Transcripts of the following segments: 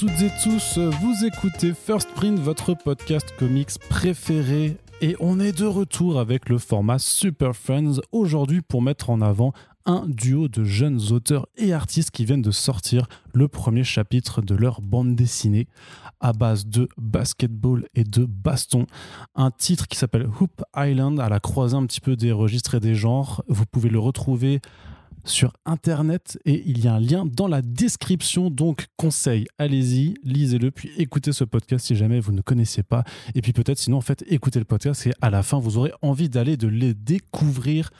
toutes et tous, vous écoutez First Print, votre podcast comics préféré. Et on est de retour avec le format Super Friends aujourd'hui pour mettre en avant un duo de jeunes auteurs et artistes qui viennent de sortir le premier chapitre de leur bande dessinée à base de basketball et de baston. Un titre qui s'appelle Hoop Island à la croisée un petit peu des registres et des genres. Vous pouvez le retrouver sur internet et il y a un lien dans la description. Donc conseil allez-y lisez-le puis écoutez ce podcast si jamais vous ne connaissez pas. Et puis peut-être sinon en fait écoutez le podcast et à la fin vous aurez envie d'aller de les découvrir.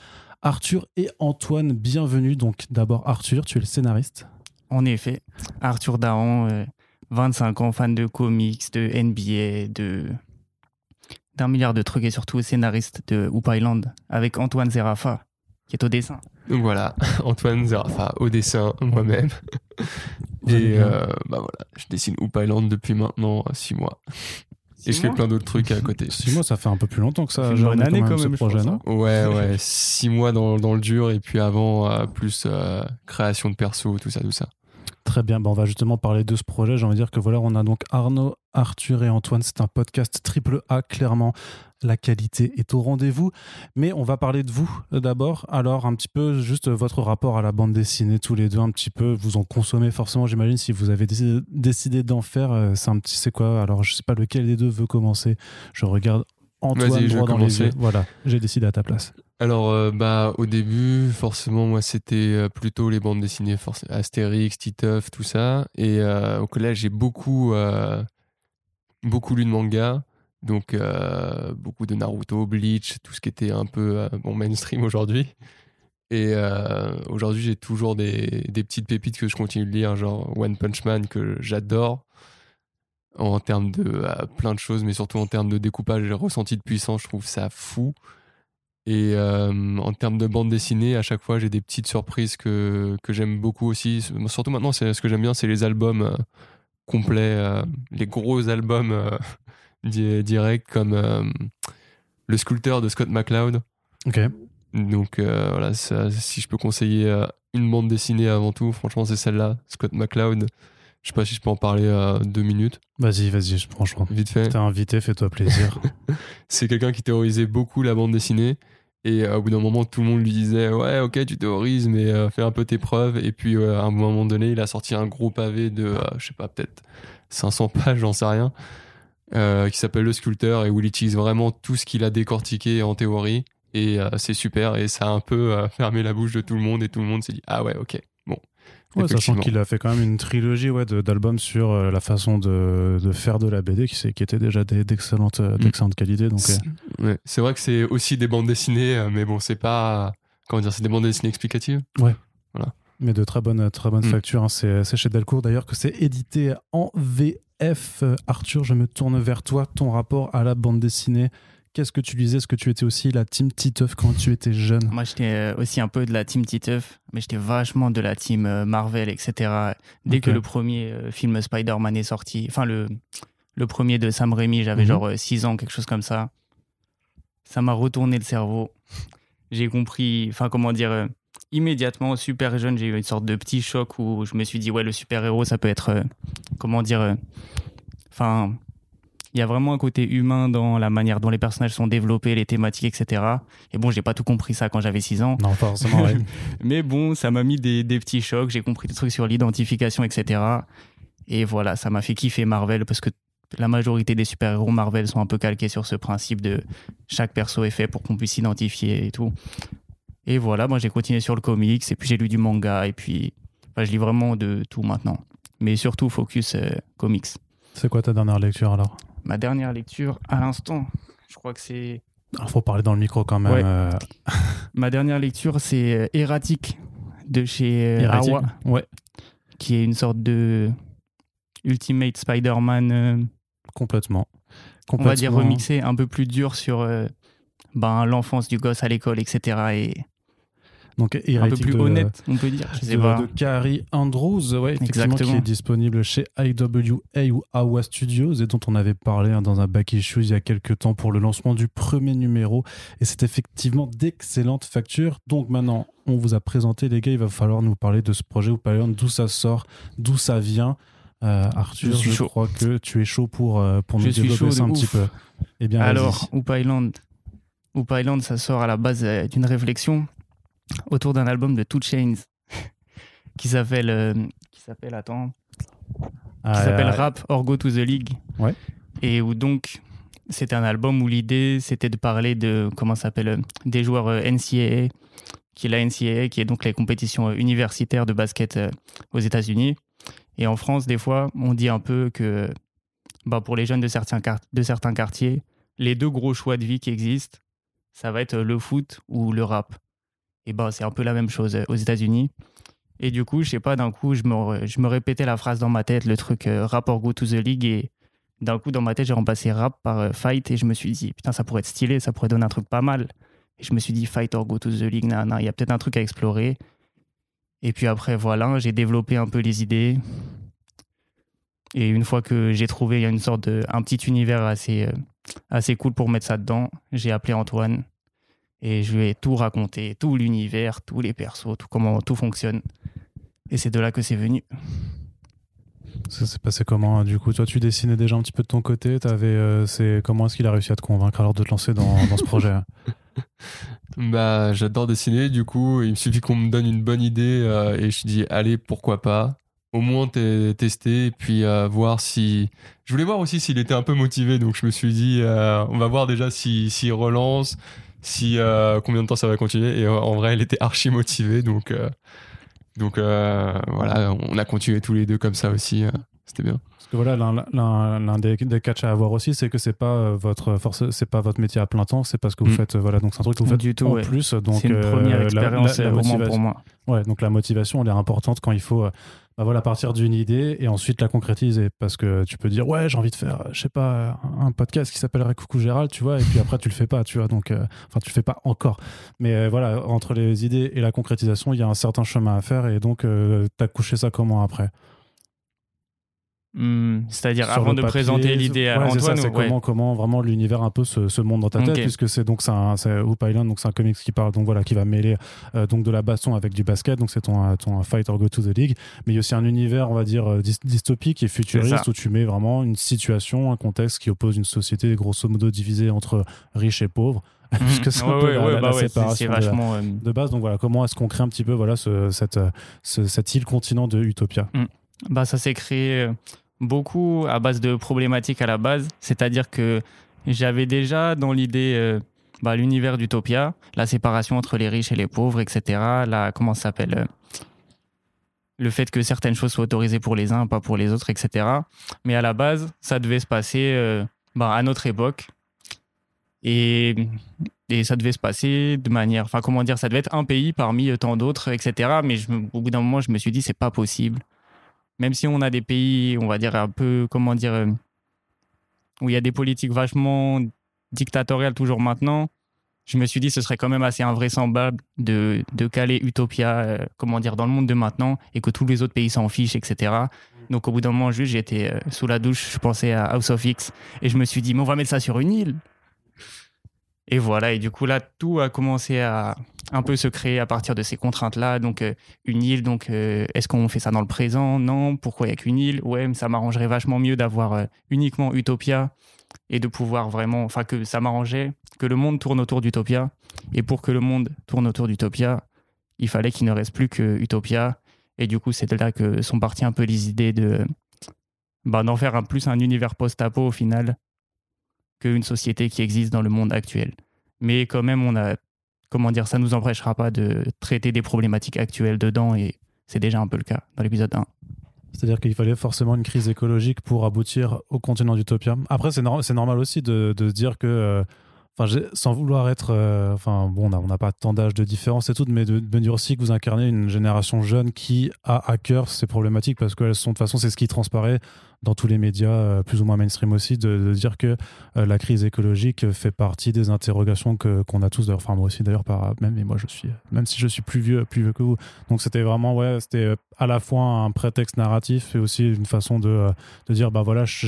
Arthur et Antoine bienvenue. Donc d'abord Arthur tu es le scénariste. En effet, Arthur euh, 25 ans, fan de comics, de NBA, de d'un milliard de trucs et surtout scénariste de Hoop Island avec Antoine Zerafa qui est au dessin. Donc voilà, Antoine Zerafa au dessin, moi-même. Et euh, bah voilà, je dessine Hoop Island depuis maintenant 6 mois. Et je fais plein d'autres trucs à côté. 6 mois ça fait un peu plus longtemps que ça Une genre, bonne année quand même, projet non hein. Ouais, ouais, 6 mois dans, dans le dur et puis avant, euh, plus euh, création de perso, tout ça, tout ça. Très bien, bah, on va justement parler de ce projet. J'ai envie de dire que voilà, on a donc Arnaud, Arthur et Antoine. C'est un podcast triple A, clairement. La qualité est au rendez-vous. Mais on va parler de vous euh, d'abord. Alors, un petit peu, juste euh, votre rapport à la bande dessinée, tous les deux, un petit peu. Vous en consommez forcément, j'imagine, si vous avez décidé, décidé d'en faire. euh, C'est un petit, c'est quoi? Alors, je sais pas lequel des deux veut commencer. Je regarde Antoine je droit dans les commencer. yeux. Voilà, j'ai décidé à ta place. Alors, euh, bah, au début, forcément, moi, c'était euh, plutôt les bandes dessinées, Astérix, Titeuf, tout ça. Et euh, au collège, j'ai beaucoup, lu de manga. Donc, beaucoup de Naruto, Bleach, tout ce qui était un peu bon, mainstream aujourd'hui. Et aujourd'hui, j'ai toujours des, des petites pépites que je continue de lire, genre One Punch Man, que j'adore. En termes de plein de choses, mais surtout en termes de découpage et ressenti de puissance, je trouve ça fou. Et euh, en termes de bande dessinée, à chaque fois, j'ai des petites surprises que, que j'aime beaucoup aussi. Surtout maintenant, c'est ce que j'aime bien, c'est les albums euh, complets, euh, les gros albums di- directs comme Le Sculpteur de Scott McCloud. Ok. Donc voilà, ça, si je peux conseiller une bande dessinée avant tout, franchement, c'est celle-là, Scott McCloud. Je sais pas si je peux en parler deux minutes, Vas-y, vas-y, franchement. vite fait. T'es invité, fais-toi plaisir. c'est quelqu'un qui théorisait beaucoup la bande dessinée. Et euh, au bout d'un moment, tout le monde lui disait Ouais, ok, tu théorises, mais euh, fais un peu tes preuves. Et puis, euh, à un moment donné, il a sorti un gros pavé de, je sais pas, peut-être 500 pages, j'en sais rien, qui s'appelle Le Sculpteur et où il utilise vraiment tout ce qu'il a décortiqué en théorie. Et c'est super. Et ça a un peu fermé la bouche de tout le monde. Et tout le monde s'est dit Ah ouais, ok. Ouais, sachant qu'il a fait quand même une trilogie ouais, d'albums sur euh, la façon de, de faire de la BD qui, qui était déjà d'excellente d'excellente qualité. Euh, C'est- ouais. Vrai que c'est aussi des bandes dessinées, mais bon, c'est pas. Comment dire C'est des bandes dessinées explicatives. mais de très bonne, très bonne Mm. facture. hein. C'est chez Delcourt d'ailleurs que c'est édité en VF. Arthur, je me tourne vers toi. Ton rapport à la bande dessinée, qu'est-ce que tu lisais? Est-ce que tu étais aussi la team Titeuf quand tu étais jeune? Moi, j'étais euh, aussi un peu de la team Titeuf, mais j'étais vachement de la team euh, Marvel, etc. Dès que le premier euh, film Spider-Man est sorti, enfin le, le premier de Sam Raimi, j'avais Mhm. genre 6 ans, quelque chose comme ça. Ça m'a retourné le cerveau. J'ai compris, enfin comment dire, immédiatement, super jeune, j'ai eu une sorte de petit choc où je me suis dit, ouais, le super-héros, ça peut être, euh, comment dire, euh, enfin, il y a vraiment un côté humain dans la manière dont les personnages sont développés, les thématiques, etc. Et bon, j'ai pas tout compris ça quand j'avais 6 ans. Non, forcément, ouais. Mais bon, ça m'a mis des, des petits chocs. J'ai compris des trucs sur l'identification, etc. Et voilà, ça m'a fait kiffer Marvel parce que la majorité des super-héros Marvel sont un peu calqués sur ce principe de chaque perso est fait pour qu'on puisse s'identifier et tout. Et voilà, moi j'ai continué sur le comics et puis j'ai lu du manga et puis enfin, je lis vraiment de tout maintenant. Mais surtout focus euh, comics. C'est quoi ta dernière lecture alors? Ma dernière lecture à l'instant, je crois que c'est Il faut parler dans le micro quand même. Ouais. euh, ma dernière lecture, c'est euh, Erratic de chez euh, Erratic. Awa. Ouais, qui est une sorte de Ultimate Spider-Man, euh, complètement. on va dire remixé, un peu plus dur sur euh, ben, l'enfance du gosse à l'école, etc. Et Donc, un peu plus de- honnête, on peut dire. Je sais de, pas. de Carrie Andrews, ouais, effectivement, Exactement. qui est disponible chez IWA ou AWA Studios et dont on avait parlé hein, dans un back issue il y a quelques temps pour le lancement du premier numéro. Et c'est effectivement d'excellentes factures. Donc maintenant, on vous a présenté, les gars, il va falloir nous parler de ce projet, vous parler d'où ça sort, d'où ça vient. Arthur, Je crois que tu es chaud pour, euh, pour nous Je développer ça un petit peu. Eh bien, Alors. Hoop Island. Hoop Island, ça sort à la base euh, d'une réflexion autour d'un album de Two Chains qui s'appelle, euh, qui s'appelle, attends, qui Ah, s'appelle euh, Rap or Go to the League. Ouais. Et où donc, c'était un album où l'idée, c'était de parler de, comment s'appelle, euh, des joueurs NCAA, qui est la NCAA, qui est donc les compétitions universitaires de basket aux États-Unis. Et en France, des fois, on dit un peu que bah, pour les jeunes de certains, de certains quartiers, les deux gros choix de vie qui existent, ça va être le foot ou le rap. Et bah, c'est un peu la même chose euh, aux États-Unis. Et du coup, je sais pas, d'un coup, je me, je me répétais la phrase dans ma tête, le truc euh, rap or go to the league. Et d'un coup, dans ma tête, j'ai remplacé rap par euh, fight. Et je me suis dit, putain, ça pourrait être stylé, ça pourrait donner un truc pas mal. Et je me suis dit, fight or go to the league, il y a peut-être un truc à explorer. Et puis après, voilà, j'ai développé un peu les idées. Et une fois que j'ai trouvé il y a une sorte de, un petit univers assez, euh, assez cool pour mettre ça dedans, j'ai appelé Antoine et je lui ai tout raconté, tout l'univers, tous les persos, tout comment tout fonctionne. Et c'est de là que c'est venu. Ça s'est passé comment Du coup, toi, tu dessinais déjà un petit peu de ton côté. T'avais, euh, c'est comment est-ce qu'il a réussi à te convaincre alors de te lancer dans, dans ce projet? Bah, j'adore dessiner, du coup, il me suffit qu'on me donne une bonne idée euh, et je dis, allez, pourquoi pas? Au moins te- tester et puis euh, voir si. Je voulais voir aussi s'il était un peu motivé, donc je me suis dit, euh, on va voir déjà si- s'il relance, si euh, combien de temps ça va continuer. Et euh, en vrai, il était archi motivé, donc euh, donc euh, voilà, on a continué tous les deux comme ça aussi. C'était bien. Parce que voilà, l'un- des, des catchs à avoir aussi, c'est que c'est pas votre force, c'est pas votre métier à plein temps, c'est parce que vous Mm. faites, voilà, donc c'est un truc que vous Pas faites du tout, en ouais. plus. Donc C'est une première la- expérience la- la pour moi. Ouais, donc la motivation, elle est importante quand il faut euh, bah voilà, partir d'une idée et ensuite la concrétiser. Parce que tu peux dire, ouais, j'ai envie de faire, euh, je sais pas, un podcast qui s'appellerait Coucou Gérald, tu vois, et puis après tu le fais pas, tu vois. Donc, euh, enfin, tu le fais pas encore. Mais euh, voilà, entre les idées et la concrétisation, il y a un certain chemin à faire et donc t'as couché ça comment après? Hmm, C'est-à-dire avant de papier, présenter l'idée à ouais, ça, comment, comment vraiment l'univers un peu se, se monte dans ta tête, puisque c'est donc c'est un, Hoop Island, donc c'est un comics qui parle donc voilà qui va mêler euh, donc de la baston avec du basket, donc c'est ton, ton fight or go to the league, mais il y a aussi un univers on va dire euh, dys- dystopique et futuriste où tu mets vraiment une situation, un contexte qui oppose une société grosso modo divisée entre riches et pauvres, puisque c'est Ouais, ouais, la, ouais, bah séparation de la- vachement. de base. Donc voilà, comment est-ce qu'on crée un petit peu voilà ce, cette, ce- cette île continent de Utopia bah, ça s'est créé euh, beaucoup à base de problématiques à la base. C'est-à-dire que j'avais déjà dans l'idée euh, bah, l'univers d'Utopia, la séparation entre les riches et les pauvres, etc. La, comment ça s'appelle euh, Le fait que certaines choses soient autorisées pour les uns, pas pour les autres, etc. Mais à la base, ça devait se passer bah, à notre époque. Et, et ça devait se passer de manière. Enfin, comment dire Ça devait être un pays parmi tant d'autres, etc. Mais au bout d'un moment, je me suis dit, c'est pas possible même si on a des pays, on va dire un peu, comment dire, euh, où il y a des politiques vachement dictatoriales toujours maintenant, je me suis dit ce serait quand même assez invraisemblable de, de caler Utopia, euh, comment dire, dans le monde de maintenant et que tous les autres pays s'en fichent, etc. Donc au bout d'un moment, juste, j'étais euh, sous la douche, je pensais à House of X et je me suis dit, mais on va mettre ça sur une île. Et voilà, et du coup là, tout a commencé à un peu se créer à partir de ces contraintes-là. Donc euh, une île, donc euh, est-ce qu'on fait ça dans le présent? Non. Pourquoi il n'y a qu'une île? Ouais, mais ça m'arrangerait vachement mieux d'avoir euh, uniquement Utopia et de pouvoir vraiment, enfin que ça m'arrangeait que le monde tourne autour d'Utopia. Et pour que le monde tourne autour d'Utopia, il fallait qu'il ne reste plus que Utopia. Et du coup, c'est de là que sont parties un peu les idées de bah, d'en faire un, plus un univers post-apo au final qu'une société qui existe dans le monde actuel. Mais quand même, on a, comment dire, ça nous empêchera pas de traiter des problématiques actuelles dedans et c'est déjà un peu le cas dans l'épisode 1. C'est-à-dire qu'il fallait forcément une crise écologique pour aboutir au continent d'Utopia. Après, c'est c'est normal aussi de, dire que, euh, enfin, sans vouloir être, euh, bon, on n'a on n'a pas tant d'âge de différence et tout, mais de, de me dire aussi que vous incarnez une génération jeune qui a à cœur ces problématiques parce qu'elles sont, de toute façon, c'est ce qui transparaît dans tous les médias, euh, plus ou moins mainstream aussi, de, de dire que euh, la crise écologique fait partie des interrogations que qu'on a tous. D'ailleurs, enfin moi aussi d'ailleurs, par même, et moi je suis, même si je suis plus vieux, plus vieux que vous. Donc c'était vraiment ouais, c'était euh, à la fois un prétexte narratif et aussi une façon de, euh, de dire bah voilà, je,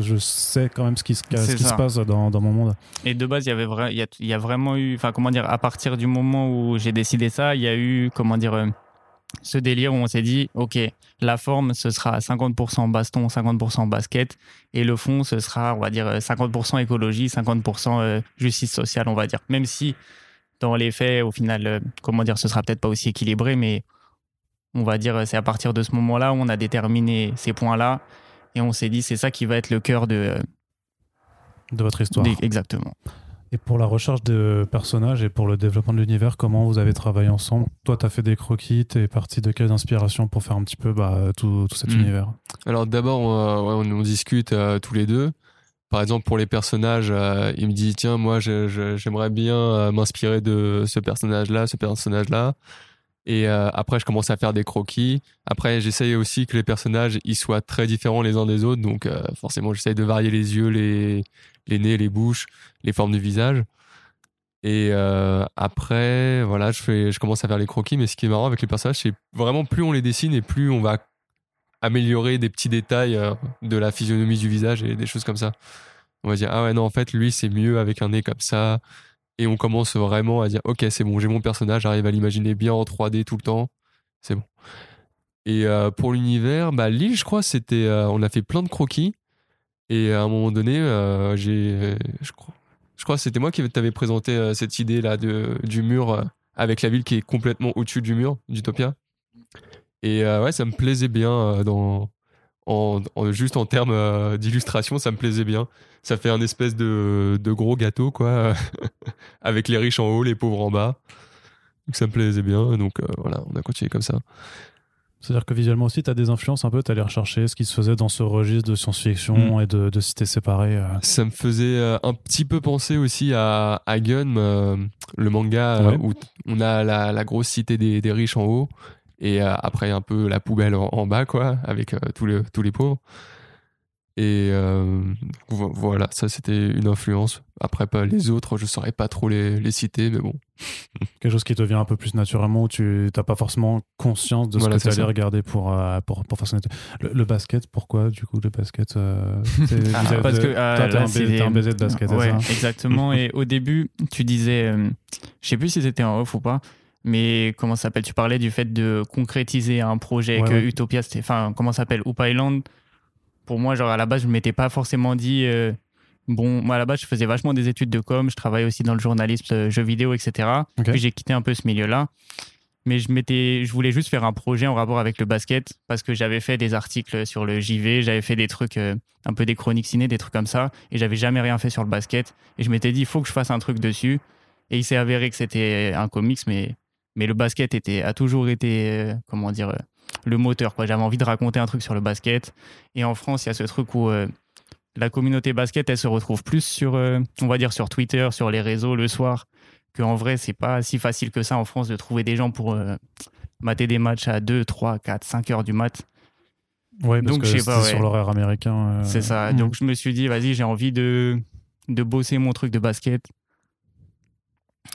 je, sais quand même ce qui, se- ce qui se passe dans, dans mon monde. Et de base, il y avait il y a, il y a vraiment eu, enfin comment dire, à partir du moment où j'ai décidé ça, il y a eu, comment dire, euh, ce délire où on s'est dit, OK, la forme, ce sera 50% baston, 50% basket, et le fond, ce sera, on va dire, 50% écologie, 50% euh, justice sociale, on va dire. Même si, dans les faits, au final, euh, comment dire, ce sera peut-être pas aussi équilibré, mais on va dire, c'est à partir de ce moment-là où on a déterminé ces points-là, et on s'est dit, c'est ça qui va être le cœur de... De votre histoire. exactement. Et pour la recherche de personnages et pour le développement de l'univers, comment vous avez travaillé ensemble? Toi, tu as fait des croquis, tu es parti de quelles inspirations pour faire un petit peu bah, tout, tout cet Mm. univers? Alors d'abord, on, ouais, on, on discute euh, tous les deux. Par exemple, pour les personnages, euh, il me dit tiens, moi, j'aimerais bien euh, m'inspirer de ce personnage-là, ce personnage-là. Et euh, après, je commence à faire des croquis. Après, j'essaye aussi que les personnages soient très différents les uns des autres. Donc, euh, forcément, j'essaye de varier les yeux, les, les nez, les bouches, les formes du visage. Et euh, après, voilà, je, fais, je commence à faire les croquis. Mais ce qui est marrant avec les personnages, c'est vraiment plus on les dessine et plus on va améliorer des petits détails de la physionomie du visage et des choses comme ça. On va dire, ah ouais, non, en fait, lui, c'est mieux avec un nez comme ça. Et on commence vraiment à dire, ok, c'est bon, j'ai mon personnage, j'arrive à l'imaginer bien en 3D tout le temps. C'est bon. Et euh, pour l'univers, bah, l'île, je crois, c'était. euh, on a fait plein de croquis. Et à un moment donné, euh, j'ai. Je crois, je crois que c'était moi qui t'avais présenté cette idée-là de, du mur avec la ville qui est complètement au-dessus du mur d'Utopia. Et ouais, ça me plaisait bien dans, en, juste en termes d'illustration, ça me plaisait bien. Ça fait un espèce de, de gros gâteau, quoi, avec les riches en haut, les pauvres en bas. Donc ça me plaisait bien, donc euh, voilà, on a continué comme ça. C'est-à-dire que visuellement aussi, tu as des influences un peu, tu allé rechercher ce qui se faisait dans ce registre de science-fiction et de, de cités séparées. euh. Ça me faisait euh, un petit peu penser aussi à, à Gun, euh, le manga Ouais. où on a la, la grosse cité des, des riches en haut et après un peu la poubelle en, en bas, quoi, avec tous les pauvres. Et euh, vo- voilà, ça c'était une influence. Après, pas les autres, je saurais pas trop les, les citer, mais bon. Quelque chose qui te vient un peu plus naturellement, où tu n'as pas forcément conscience de ce Voilà, que tu allais ça. regarder pour, euh, pour, pour faire son. Le, le basket, pourquoi du coup le basket euh, Ah, vous parce que toi, euh, t'es un, c'est baiser- t'es un des- baiser de basket, Ouais, ça? exactement. Et au début, tu disais, euh, je sais plus si c'était en off ou pas, mais comment ça s'appelle? Tu parlais du fait de concrétiser un projet Ouais, que ouais. Utopia, c'était, enfin, comment ça s'appelle? Hoop Island. Pour moi, genre à la base, je m'étais pas forcément dit. euh, Bon, moi à la base, je faisais vachement des études de com, je travaillais aussi dans le journalisme, euh, jeux vidéo, etc. Puis j'ai quitté un peu ce milieu-là. Mais je, m'étais, je voulais juste faire un projet en rapport avec le basket parce que j'avais fait des articles sur le JV, j'avais fait des trucs, euh, un peu des chroniques ciné, des trucs comme ça, et j'avais jamais rien fait sur le basket. Et je m'étais dit, il faut que je fasse un truc dessus. Et il s'est avéré que c'était un comics, mais, mais le basket était, a toujours été, euh, comment dire, le moteur. Quoi. J'avais envie de raconter un truc sur le basket. Et en France, il y a ce truc où euh, la communauté basket, elle se retrouve plus sur, euh, on va dire, sur Twitter, sur les réseaux le soir, qu'en vrai, c'est pas si facile que ça en France de trouver des gens pour euh, mater des matchs à 2, 3, 4, 5 heures du mat. Ouais, parce Donc, que je sais pas, ouais. sur l'horaire américain. euh, C'est ça. hmm. Donc je me suis dit, vas-y, j'ai envie de, de bosser mon truc de basket.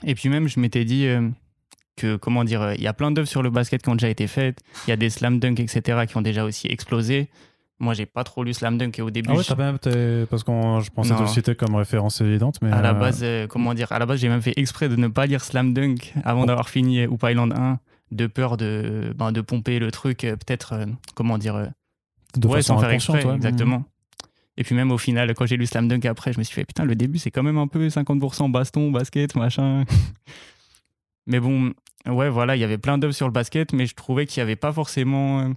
Et puis même, je m'étais dit que, comment dire, euh, il y a plein d'œuvres sur le basket qui ont déjà été faites. Il y a des slam dunk, etc., qui ont déjà aussi explosé. Moi, j'ai pas trop lu slam dunk et au début, Ah ouais, je- même, parce que je pensais te le citer comme référence évidente, mais à la euh, base, euh, comment dire, à la base, j'ai même fait exprès de ne pas lire slam dunk avant d'avoir fini Hoop Island 1, de peur de, ben, de pomper le truc, peut-être, euh, comment dire, de ouais, façon sans faire exprès, ouais. exactement. Et puis même au final, quand j'ai lu Slam Dunk après, je me suis fait putain, le début c'est quand même un peu 50% baston, basket, machin. mais bon, ouais, voilà, il y avait plein d'œuvres sur le basket, mais je trouvais qu'il n'y avait pas forcément. euh,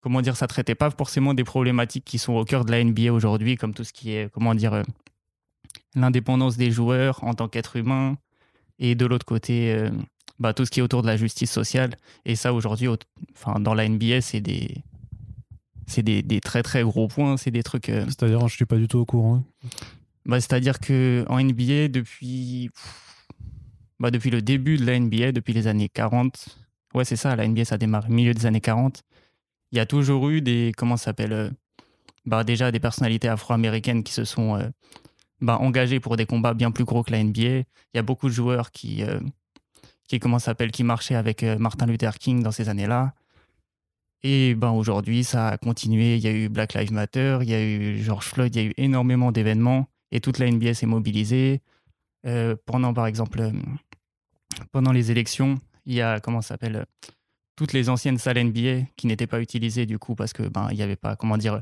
comment dire, ça traitait pas forcément des problématiques qui sont au cœur de la NBA aujourd'hui, comme tout ce qui est, comment dire, euh, l'indépendance des joueurs en tant qu'être humain, et de l'autre côté, euh, bah, tout ce qui est autour de la justice sociale. Et ça, aujourd'hui, au- enfin, dans la NBA, c'est des, c'est des, des très très gros points. C'est des trucs. euh, C'est-à-dire, je suis pas du tout au courant. bah, C'est-à-dire que en NBA, depuis, bah, depuis le début de la NBA, depuis les années 40, ouais, c'est ça, la NBA, ça démarre au milieu des années 40. Il y a toujours eu des. Comment ça s'appelle euh, bah, Déjà des personnalités afro-américaines qui se sont euh, bah, engagées pour des combats bien plus gros que la NBA. Il y a beaucoup de joueurs qui. euh, qui comment s'appelle qui marchaient avec Martin Luther King dans ces années-là. Et ben aujourd'hui, ça a continué. Il y a eu Black Lives Matter, il y a eu George Floyd, il y a eu énormément d'événements et toute la NBA s'est mobilisée. Euh, pendant, par exemple, euh, pendant les élections, il y a, comment ça s'appelle, euh, toutes les anciennes salles NBA qui n'étaient pas utilisées du coup parce que ben il y avait pas comment dire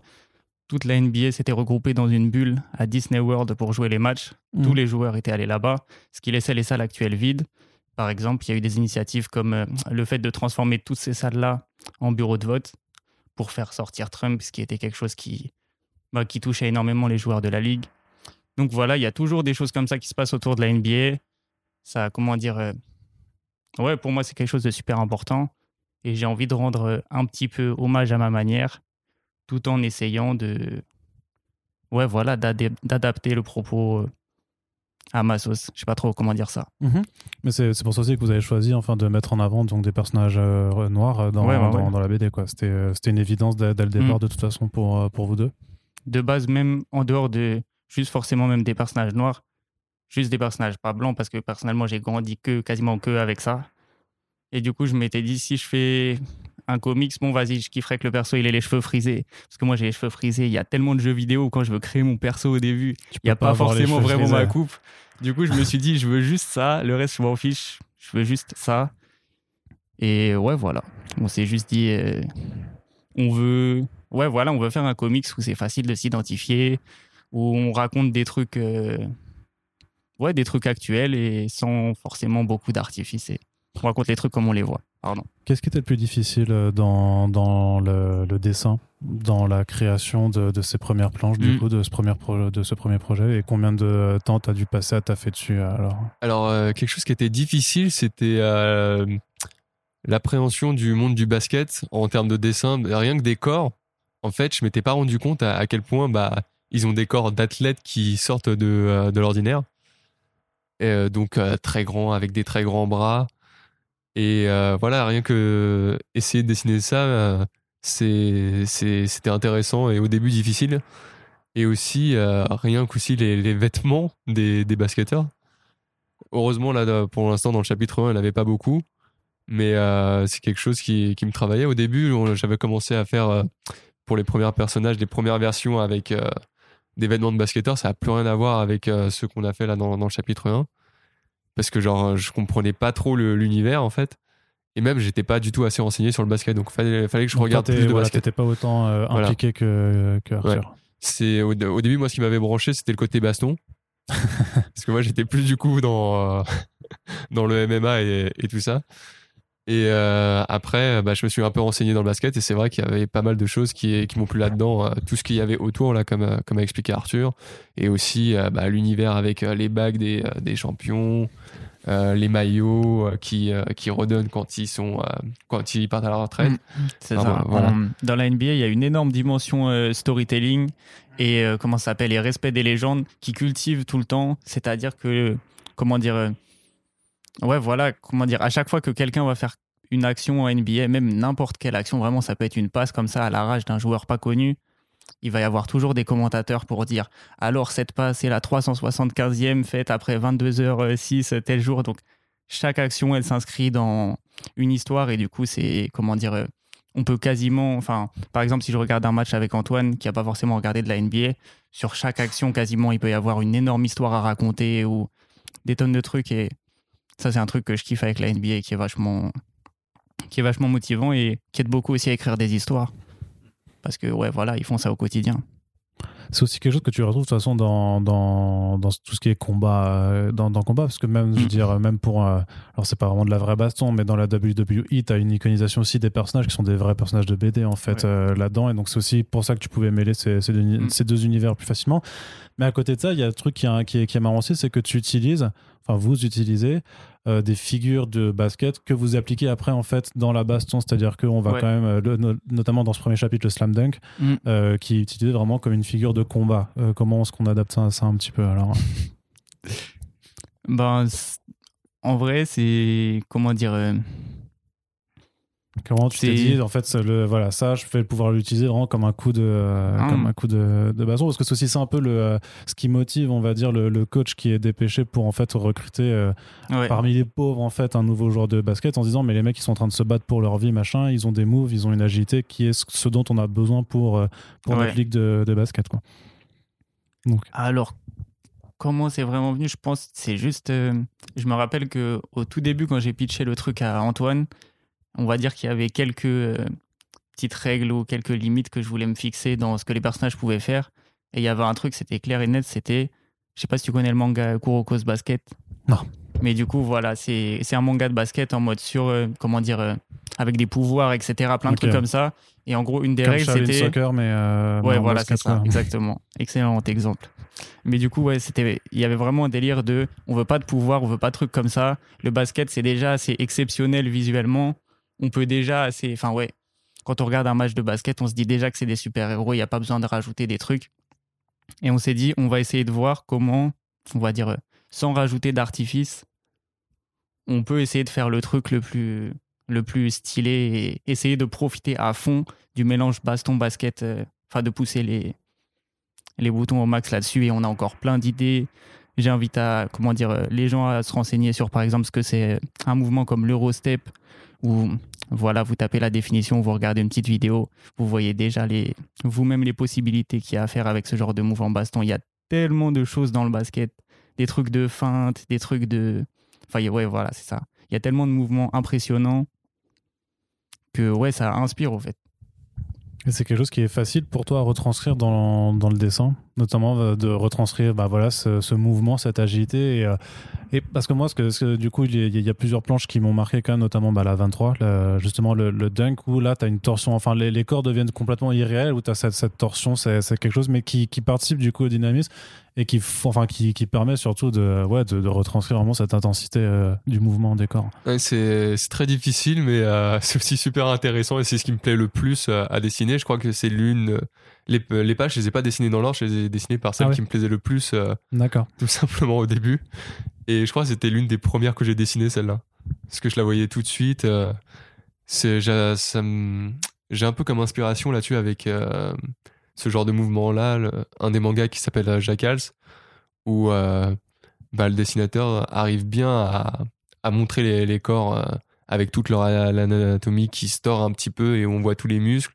toute la NBA s'était regroupée dans une bulle à Disney World pour jouer les matchs. Mhm. Tous les joueurs étaient allés là-bas, ce qui laissait les salles actuelles vides. Par exemple, il y a eu des initiatives comme le fait de transformer toutes ces salles-là en bureaux de vote pour faire sortir Trump, ce qui était quelque chose qui, bah, qui touchait énormément les joueurs de la ligue. Donc voilà, il y a toujours des choses comme ça qui se passent autour de la NBA. Ça, comment dire, euh, ouais, pour moi, c'est quelque chose de super important. Et j'ai envie de rendre euh, un petit peu hommage à ma manière, tout en essayant de, ouais, voilà, d'adapter le propos euh, à ma sauce. Je sais pas trop comment dire ça. Mhm. Mais c'est pour ça aussi que vous avez choisi enfin, de mettre en avant donc, des personnages euh, noirs dans, Ouais, dans, ouais. dans la BD. C'était une évidence dès, dès le départ, Mm. de toute façon, pour, pour vous deux. de base, même en dehors de juste forcément même des personnages noirs, juste des personnages pas blancs, parce que personnellement, j'ai grandi que quasiment que avec ça. Et du coup, je m'étais dit, si je fais un comics, bon, vas-y, je kifferais que le perso il ait les cheveux frisés. Parce que moi, j'ai les cheveux frisés. Il y a tellement de jeux vidéo où quand je veux créer mon perso au début, il n'y a pas forcément vraiment frisés. ma coupe. Du coup, je me suis dit, je veux juste ça. Le reste, je m'en fiche. Je veux juste ça. Et ouais, voilà. On s'est juste dit, euh, on veut, ouais, voilà, on veut faire un comics où c'est facile de s'identifier, où on raconte des trucs, euh, ouais, des trucs actuels et sans forcément beaucoup d'artifice. Et On raconte les trucs comme on les voit. Pardon. Qu'est-ce qui était le plus difficile euh, dans, dans le, le dessin, dans la création de, de ces premières planches, du Mm. coup, de ce, premier pro- de ce premier projet Et combien de temps t'as dû passer à taffer dessus alors? Alors, euh, quelque chose qui était difficile, c'était euh, l'appréhension du monde du basket en termes de dessin. Rien que des corps, en fait, je m'étais pas rendu compte à, à quel point bah, ils ont des corps d'athlètes qui sortent de, euh, de l'ordinaire. Euh, donc, euh, très grands, avec des très grands bras. Et voilà, rien que essayer de dessiner ça, c'était intéressant et au début difficile. Et aussi, rien qu'aussi les, les vêtements des, des basketteurs. Heureusement, là, pour l'instant, dans le chapitre 1, il n'y en avait pas beaucoup. Mais c'est quelque chose qui, qui me travaillait. Au début, j'avais commencé à faire, pour les premiers personnages, des premières versions avec des vêtements de basketteurs. Ça n'a plus rien à voir avec euh, ceux qu'on a fait là dans, dans le chapitre 1. Parce que, genre, je comprenais pas trop l'univers, en fait. Et même, j'étais pas du tout assez renseigné sur le basket. Donc, fallait, fallait que je Donc, regarde plus de voilà, basket. T'étais pas autant euh, Voilà. impliqué que, que Arthur. C'est au, au début moi ce qui m'avait branché c'était le côté baston parce que moi j'étais plus du coup dans euh, dans le MMA et, et tout ça et euh, après bah, je me suis un peu renseigné dans le basket et c'est vrai qu'il y avait pas mal de choses qui, qui m'ont plu là-dedans euh, tout ce qu'il y avait autour là comme euh, comme a expliqué Arthur et aussi bah, l'univers avec les bagues des, des champions euh, les maillots qui qui redonnent quand ils sont quand ils partent à la retraite Mm. C'est Ah, ça. voilà. En- dans la NBA, il y a une énorme dimension euh, storytelling et comment ça s'appelle, et respect des légendes qui cultivent tout le temps. C'est-à-dire que, comment dire, ouais, voilà, comment dire, à chaque fois que quelqu'un va faire une action en NBA, même n'importe quelle action, vraiment, ça peut être une passe comme ça à l'arrache d'un joueur pas connu. Il va y avoir toujours des commentateurs pour dire alors cette passe est la 375e faite après 22h06 tel jour. Donc chaque action elle s'inscrit dans une histoire et du coup c'est comment dire euh, on peut quasiment enfin par exemple si je regarde un match avec Antoine qui a pas forcément regardé de la NBA sur chaque action quasiment il peut y avoir une énorme histoire à raconter ou des tonnes de trucs et ça c'est un truc que je kiffe avec la NBA et qui est vachement qui est vachement motivant et qui aide beaucoup aussi à écrire des histoires parce que ouais voilà ils font ça au quotidien C'est aussi quelque chose que tu retrouves de toute façon dans, dans, dans tout ce qui est combat, euh, dans, dans combat, parce que même, je veux Mm. dire, même pour, euh, alors c'est pas vraiment de la vraie baston, mais dans la WWE, t'as une iconisation aussi des personnages qui sont des vrais personnages de BD en fait Ouais. euh, là-dedans, et donc c'est aussi pour ça que tu pouvais mêler ces, ces, deux, Mm. ces deux univers plus facilement. Mais à côté de ça, il y a un truc qui, est- qui, est, qui est marrant aussi, c'est que tu utilises, enfin vous utilisez euh, des figures de basket que vous appliquez après en fait dans la baston, c'est-à-dire qu'on va Ouais. quand même, euh, le- no- notamment dans ce premier chapitre, le slam dunk, Mm. euh, qui est utilisé vraiment comme une figure de combat. Comment est-ce qu'on adapte ça, ça un petit peu alors ben c- en vrai c'est comment dire Comment tu t'es dit en fait ça, le, voilà ça je vais pouvoir l'utiliser vraiment comme un coup de euh, Ah. comme un coup de, de bâton parce que c'est aussi ça un peu le euh, ce qui motive on va dire le, le coach qui est dépêché pour en fait recruter euh, ouais. parmi les pauvres en fait un nouveau joueur de basket en se disant mais les mecs ils sont en train de se battre pour leur vie machin ils ont des moves ils ont une agilité qui est ce- dont on a besoin pour euh, pour Ouais. notre ligue de, de basket quoi donc Alors, comment c'est vraiment venu? Je pense c'est juste. je me rappelle que au tout début, quand j'ai pitché le truc à Antoine, on va dire qu'il y avait quelques euh, petites règles ou quelques limites que je voulais me fixer dans ce que les personnages pouvaient faire. Et il y avait un truc, c'était clair et net, c'était, je sais pas si tu connais le manga Kuroko's Basket. Non. Mais du coup, voilà, c'est un manga de basket en mode sur, euh, comment dire, euh, avec des pouvoirs, etc. Plein de trucs comme ça. Et en gros, une des Comme règles, c'était. Soccer, mais. euh, mais Ouais, en voilà, c'est ça, exactement. Excellent exemple. Mais du coup, ouais, c'était, il y avait vraiment un délire de, on veut pas de pouvoir, on veut pas de trucs comme ça. Le basket, c'est déjà assez exceptionnel visuellement. On peut déjà assez, enfin ouais, quand on regarde un match de basket, on se dit déjà que c'est des super héros. Il y a pas besoin de rajouter des trucs. Et on s'est dit, on va essayer de voir comment, on va dire, sans rajouter d'artifice, on peut essayer de faire le truc le plus, le plus stylé et essayer de profiter à fond du mélange baston-basket, euh, enfin de pousser les, les boutons au max là-dessus et on a encore plein d'idées. J'invite à comment dire euh, les gens à se renseigner sur par exemple ce que c'est un mouvement comme l'Eurostep où voilà vous tapez la définition, vous regardez une petite vidéo, vous voyez déjà les vous-même les possibilités qu'il y a à faire avec ce genre de mouvement baston. Il y a tellement de choses dans le basket, des trucs de feinte, des trucs de enfin ouais voilà c'est ça. Il y a tellement de mouvements impressionnants que ouais ça inspire au fait. Et c'est quelque chose qui est facile pour toi à retranscrire dans le dessin, notamment euh, de retranscrire bah voilà, ce, ce mouvement, cette agilité. Et, euh, et parce que moi, ce que, ce que- du coup, il y, a, plusieurs planches qui m'ont marqué quand notamment bah, la 23, le- justement le, dunk, où là, tu as une torsion, enfin, les, les corps deviennent complètement irréels, où tu as cette, cette torsion, c'est quelque chose, mais qui, qui participe du coup au dynamisme et qui, enfin, qui, qui permet surtout de, ouais, de, retranscrire vraiment cette intensité euh, du mouvement des corps. Ouais, c'est très difficile, mais c'est aussi super intéressant et c'est ce qui me plaît le plus à dessiner. Je crois que c'est l'une. Euh, Les, les pages, je les ai pas dessinées dans l'ordre, je les ai dessinées par celle Ah ouais. qui me plaisait le plus, euh, D'accord. tout simplement au début. Et je crois que c'était l'une des premières que j'ai dessinées, celle-là. Parce que je la voyais tout de suite. euh, c'est j'ai ça me- j'ai un peu comme inspiration là-dessus avec euh, ce genre de mouvement-là, le- un des mangas qui s'appelle Jackals, où bah, le dessinateur arrive bien à, à montrer les, les corps avec toute leur a- l'anatomie qui se tord un petit peu et où on voit tous les muscles.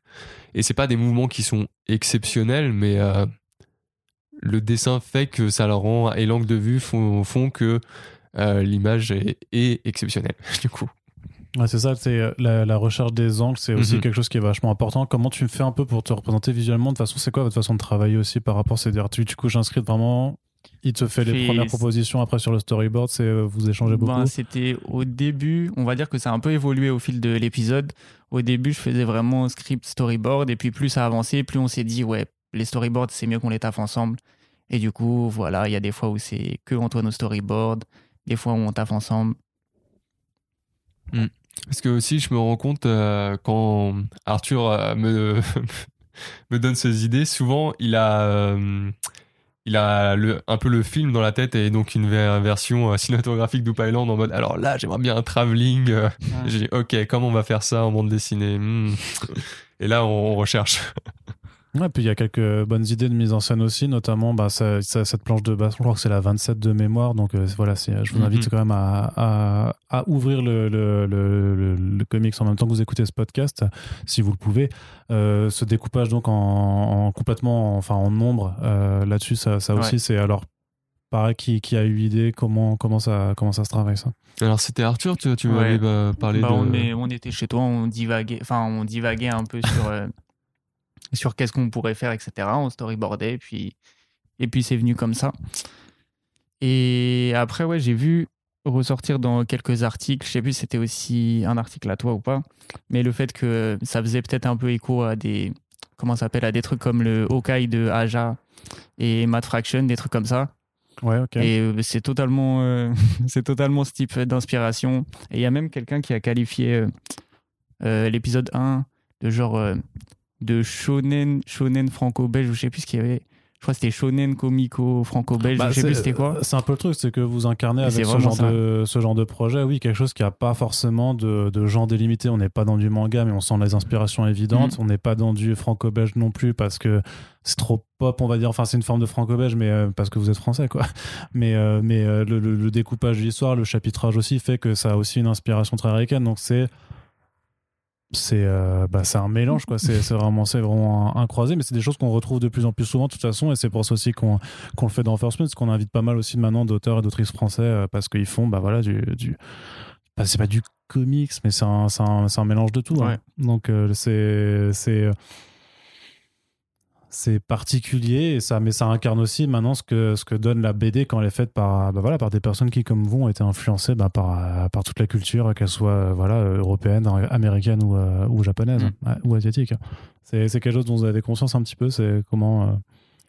Et c'est pas des mouvements qui sont exceptionnels, mais euh, le dessin fait que ça leur rend et l'angle de vue font, font que euh, l'image est, est exceptionnelle du coup. Ouais, c'est ça, c'est euh, la, la recherche des angles, c'est aussi Mhm. quelque chose qui est vachement important. Comment tu fais un peu pour te représenter visuellement De toute façon, c'est quoi votre façon de travailler aussi par rapport C'est-à-dire, tu, du coup, j'inscris vraiment, il te fait les premières propositions, après sur le storyboard, c'est euh, vous échangez beaucoup. Ben, C'était au début, on va dire que ça a un peu évolué au fil de l'épisode. Au début, je faisais vraiment script storyboard, et puis plus ça a avancé, plus on s'est dit, ouais, les storyboards, c'est mieux qu'on les taffe ensemble. Et du coup, voilà, il y a des fois où c'est que Antoine au storyboard, des fois où on taffe ensemble. Parce que aussi je me rends compte euh, quand Arthur euh, me, me donne ses idées, souvent il a, euh, il a le, un peu le film dans la tête et donc une ver- version euh, cinématographique d'Up Island en mode alors là j'aimerais bien un travelling. euh, Ah. J'ai dit ok comment on va faire ça en bande dessinée? Hmm. Et là on, on recherche. Ouais, puis il y a quelques bonnes idées de mise en scène aussi, notamment bah, ça- ça- cette planche de base, je crois que c'est la 27 de mémoire, donc euh, voilà, je vous invite Mhm. quand même à, à- à ouvrir le, le, le- le- le comics en même temps que vous écoutez ce podcast, si vous le pouvez. Euh, ce découpage donc en, en complètement, enfin en nombre, euh, là-dessus, ça, ça aussi, Ouais. c'est alors pareil, qui, qui a eu idée, comment, comment, ça, comment ça se travaille ça? Alors c'était Arthur, tu, tu Ouais. m'avais bah, parlé Bah, de. on, est- on était chez toi, on divaguait, enfin, on divaguait un peu sur, euh, sur qu'est-ce qu'on pourrait faire, etc. On storyboardait, puis, et puis c'est venu comme ça. Et après, ouais, j'ai vu ressortir dans quelques articles, je sais plus si c'était aussi un article à toi ou pas, mais le fait que ça faisait peut-être un peu écho à des, comment s'appelle, à des trucs comme le Hawkeye de Aja et Mad Fraction, des trucs comme ça. Ouais, ok. Et euh, c'est totalement, euh, c'est totalement ce type d'inspiration. Et il y a même quelqu'un qui a qualifié euh, euh, l'épisode 1 de genre de shonen, shonen franco-belge, ou je sais plus ce qu'il y avait. Je crois que c'était shonen comico franco-belge, Bah, je sais plus c'était quoi. C'est un peu le truc, c'est que vous incarnez Et avec ce genre, ça. de, ce genre de projet, oui, quelque chose qui n'a pas forcément de, de genre délimité. On n'est pas dans du manga, mais on sent les inspirations évidentes. Mm. On n'est pas dans du franco-belge non plus parce que c'est trop pop, on va dire. Enfin, c'est une forme de franco-belge, mais euh, parce que vous êtes français, quoi. Mais, euh, mais euh, le, le- le découpage de l'histoire, le chapitrage aussi fait que ça a aussi une inspiration très américaine. Donc c'est c'est euh, bah, un mélange quoi c'est vraiment c'est vraiment un, un croisé mais c'est des choses qu'on retrouve de plus en plus souvent de toute façon et c'est pour ça aussi qu'on le fait dans First parce qu'on invite pas mal aussi maintenant d'auteurs et d'autrices français euh, parce qu'ils font bah voilà du, du bah, c'est pas du comics, mais c'est un, un, un mélange de tout. hein. Donc euh, c'est c'est particulier et ça mais ça incarne aussi maintenant ce que ce que donne la BD quand elle est faite par bah voilà par des personnes qui comme vous ont été influencées bah, par par toute la culture qu'elle soit euh, voilà européenne américaine ou euh, ou japonaise Mm. ouais, ou asiatique c'est c'est quelque chose dont vous avez conscience un petit peu c'est comment euh,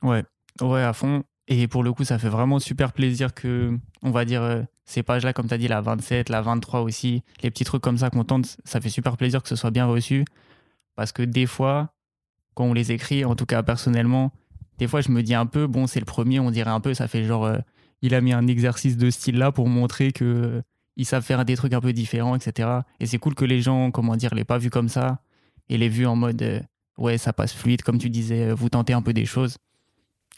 Ouais, ouais, à fond. Et pour le coup, ça fait vraiment super plaisir que, on va dire, euh, ces pages-là, comme tu as dit, la 27, la 23 aussi, les petits trucs comme ça qu'on tente, ça fait super plaisir que ce soit bien reçu. Parce que des fois, quand on les écrit, en tout cas personnellement, des fois, je me dis un peu, bon, c'est le premier, on dirait un peu, ça fait genre, euh, il a mis un exercice de style là pour montrer que euh, ils savent faire des trucs un peu différents, etc. Et c'est cool que les gens, comment dire, l'aient pas vu comme ça et l'aient vu en mode, euh, ouais, ça passe fluide, comme tu disais, vous tentez un peu des choses.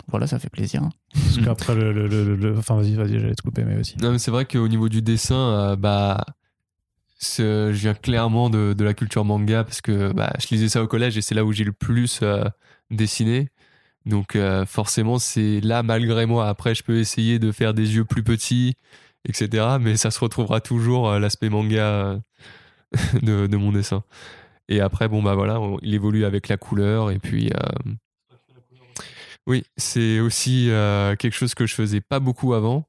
Voilà, ça fait plaisir. hein. parce qu'après le, le, le- le- enfin vas-y vas-y j'allais te couper mais aussi Non, mais c'est vrai qu'au niveau du dessin, euh, bah, je viens clairement de, de la culture manga parce que bah, je lisais ça au collège et c'est là où j'ai le plus euh, dessiné. Donc euh, forcément, c'est là malgré moi. Après, je peux essayer de faire des yeux plus petits, etc. Mais ça se retrouvera toujours euh, l'aspect manga euh, de, de mon dessin. Et après, bon bah voilà, il évolue avec la couleur et puis. Oui, c'est aussi quelque chose que je faisais pas beaucoup avant.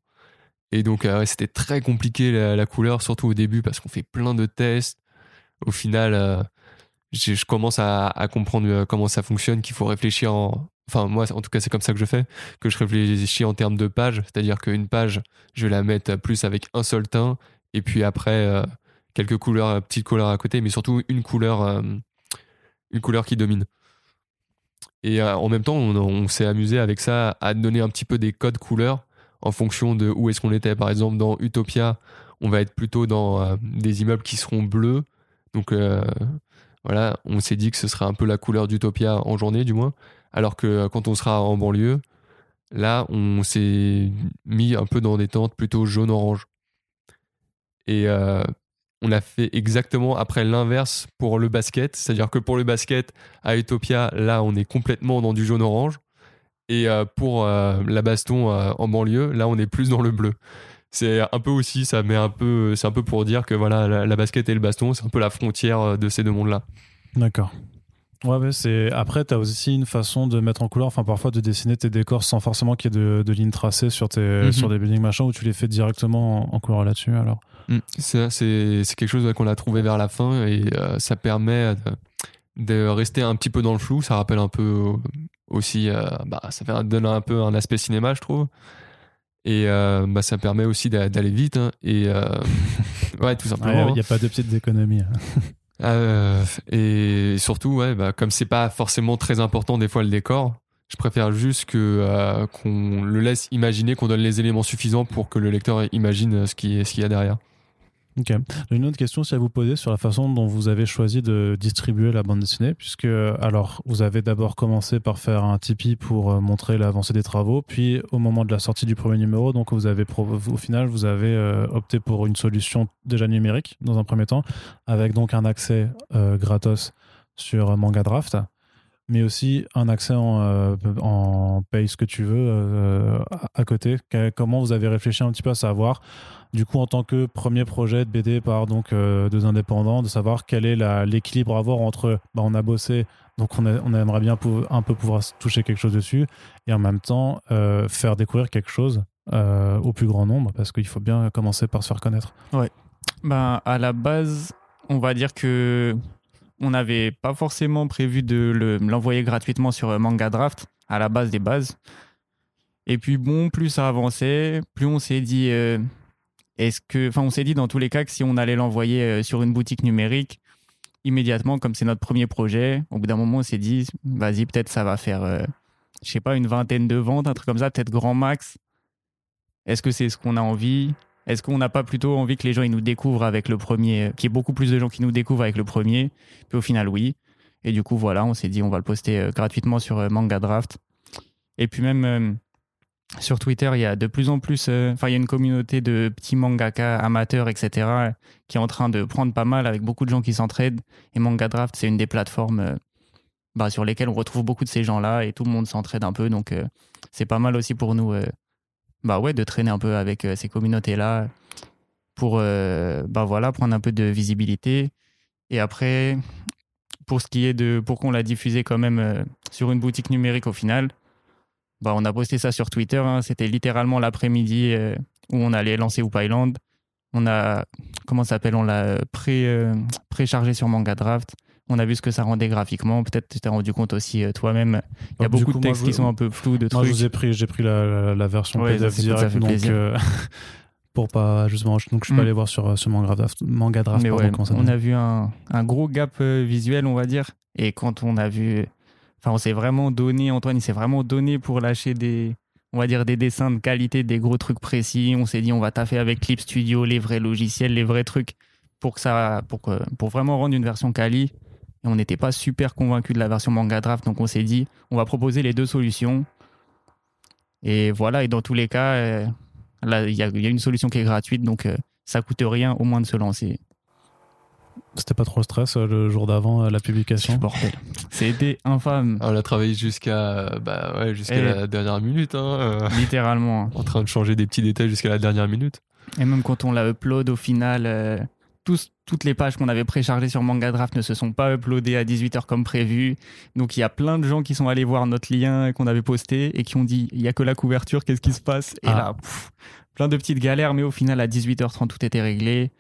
Et donc, euh, c'était très compliqué la, couleur, surtout au début, parce qu'on fait plein de tests. Au final, euh, je commence à, comprendre euh, comment ça fonctionne, qu'il faut réfléchir en. Enfin, moi, en tout cas, c'est comme ça que je fais, que je réfléchis en termes de pages. C'est-à-dire qu'une page, je vais la mettre plus avec un seul teint, et puis après, quelques couleurs, petites couleurs à côté, mais surtout une couleur, une couleur qui domine. Et en même temps, on s'est amusé avec ça à donner un petit peu des codes couleurs en fonction de où est-ce qu'on était. Par exemple, dans Utopia, on va être plutôt dans euh, des immeubles qui seront bleus. Donc euh, voilà, on s'est dit que ce serait un peu la couleur d'Utopia en journée, du moins. Alors que euh, quand on sera en banlieue, là, on s'est mis un peu dans des tentes plutôt jaune-orange. Et on a fait exactement après l'inverse pour le basket. C'est-à-dire que pour le basket, à Utopia, là, on est complètement dans du jaune-orange. Et euh, pour euh, la baston euh, en banlieue, là, on est plus dans le bleu. C'est un peu aussi, ça met un peu, c'est un peu pour dire que voilà, la, la basket et le baston, c'est un peu la frontière de ces deux mondes-là. D'accord. Ouais, mais c'est après tu as aussi une façon de mettre en couleur, enfin parfois de dessiner tes décors sans forcément qu'il y ait de, de lignes tracées sur tes Mhm. sur des buildings machin où tu les fais directement en, en couleur là-dessus. Alors? Ça, C'est c'est quelque chose ouais, qu'on a trouvé vers la fin et euh, ça permet de, de rester un petit peu dans le flou. Ça rappelle un peu euh, aussi, euh, bah, ça fait, donne un peu un aspect cinéma, je trouve. Et euh, bah, ça permet aussi d'a- d'aller vite. hein. et euh, ouais, tout il simplement. n'y a pas de petites économies. Euh, et surtout, ouais, bah, comme c'est pas forcément très important des fois le décor, je préfère juste que euh, qu'on le laisse imaginer, qu'on donne les éléments suffisants pour que le lecteur imagine ce qui ce qu'il y a derrière. Ok. Une autre question aussi à vous poser sur la façon dont vous avez choisi de distribuer la bande dessinée, puisque alors vous avez d'abord commencé par faire un Tipeee pour euh, montrer l'avancée des travaux, puis au moment de la sortie du premier numéro, donc vous avez au final vous avez euh, opté pour une solution déjà numérique dans un premier temps, avec donc un accès euh, gratos sur Manga Draft, mais aussi un accès en, euh, en paye ce que tu veux euh, à- côté. Comment vous avez réfléchi un petit peu à savoir du coup, en tant que premier projet de BD par donc euh, deux indépendants, de savoir quel est l'équilibre à avoir entre bah, on a bossé, donc on, aimerait bien un peu pouvoir toucher quelque chose dessus, et en même temps faire découvrir quelque chose au plus grand nombre, parce qu'il faut bien commencer par se faire connaître. Ben, à la base, on va dire que on n'avait pas forcément prévu de le- l'envoyer gratuitement sur euh, Manga Draft, à la base des bases. Et puis bon, plus ça avançait, plus on s'est dit, euh, est-ce que, enfin, on s'est dit dans tous les cas que si on allait l'envoyer euh, sur une boutique numérique, immédiatement, comme c'est notre premier projet, au bout d'un moment, on s'est dit, vas-y, peut-être ça va faire, euh, je sais pas, une vingtaine de ventes, un truc comme ça, peut-être grand max. Est-ce que c'est ce qu'on a envie? Est-ce qu'on n'a pas plutôt envie que les gens nous découvrent avec le premier, qu'il y ait beaucoup plus de gens qui nous découvrent avec le premier? Puis au final, oui. Et du coup, voilà, on s'est dit on va le poster euh, gratuitement sur euh, Manga Draft. Et puis même euh, sur Twitter, il y a de plus en plus, enfin, il y a une communauté de petits mangaka amateurs, etc., qui est en train de prendre pas mal avec beaucoup de gens qui s'entraident. Et Manga Draft, c'est une des plateformes bah, sur lesquelles on retrouve beaucoup de ces gens-là et tout le monde s'entraide un peu. Donc, c'est pas mal aussi pour nous, bah ouais, de traîner un peu avec euh, ces communautés-là. pour euh, bah voilà, prendre un peu de visibilité. Et après, pour ce qui est de pour qu'on l'a diffusé quand même euh, sur une boutique numérique au final, bah on a posté ça sur Twitter. hein. C'était littéralement l'après-midi où on allait lancer Island. On a comment s'appelle? On l'a pré préchargé sur Manga Draft. On a vu ce que ça rendait graphiquement. Peut-être tu t'es rendu compte aussi euh, toi-même. Il y a Donc, beaucoup coup, de moi, textes je- qui sont un peu flous, de Moi, je trucs. vous ai pris, j'ai pris la, la- la version Ouais, PDF direct, donc euh, pour pas justement, donc je suis Mm. pas allé voir sur, sur Manga Draft, Manga Draft Mais pardon, ouais, ça on a vu un, un gros gap euh, visuel, on va dire. Et quand on a vu. Enfin, on s'est vraiment donné, Antoine, il s'est vraiment donné pour lâcher des. On va dire des dessins de qualité, des gros trucs précis. On s'est dit, on va taffer avec Clip Studio, les vrais logiciels, les vrais trucs, pour, que ça, pour, que- pour vraiment rendre une version quali. Et on n'était pas super convaincu de la version manga draft, donc on s'est dit, on va proposer les deux solutions. Et voilà, et dans tous les cas, euh, là, il y, a- il y a une solution qui est gratuite, donc euh, ça coûte rien au moins de se lancer. C'était pas trop stress euh, le jour d'avant euh, la publication? Bordel. C'était infâme, On a travaillé jusqu'à bah, ouais, jusqu'à la dernière minute, hein, euh, littéralement. en train de changer des petits détails jusqu'à la dernière minute. Et même quand on l'a upload, au final, euh, tous, toutes les pages qu'on avait préchargées sur Manga Draft ne se sont pas uploadées à 18h comme prévu. Donc il y a plein de gens qui sont allés voir notre lien qu'on avait posté et qui ont dit il y a que la couverture, qu'est-ce qui se passe? Et Ah. là, pff, plein de petites galères, mais au final, à 18h30, tout était réglé.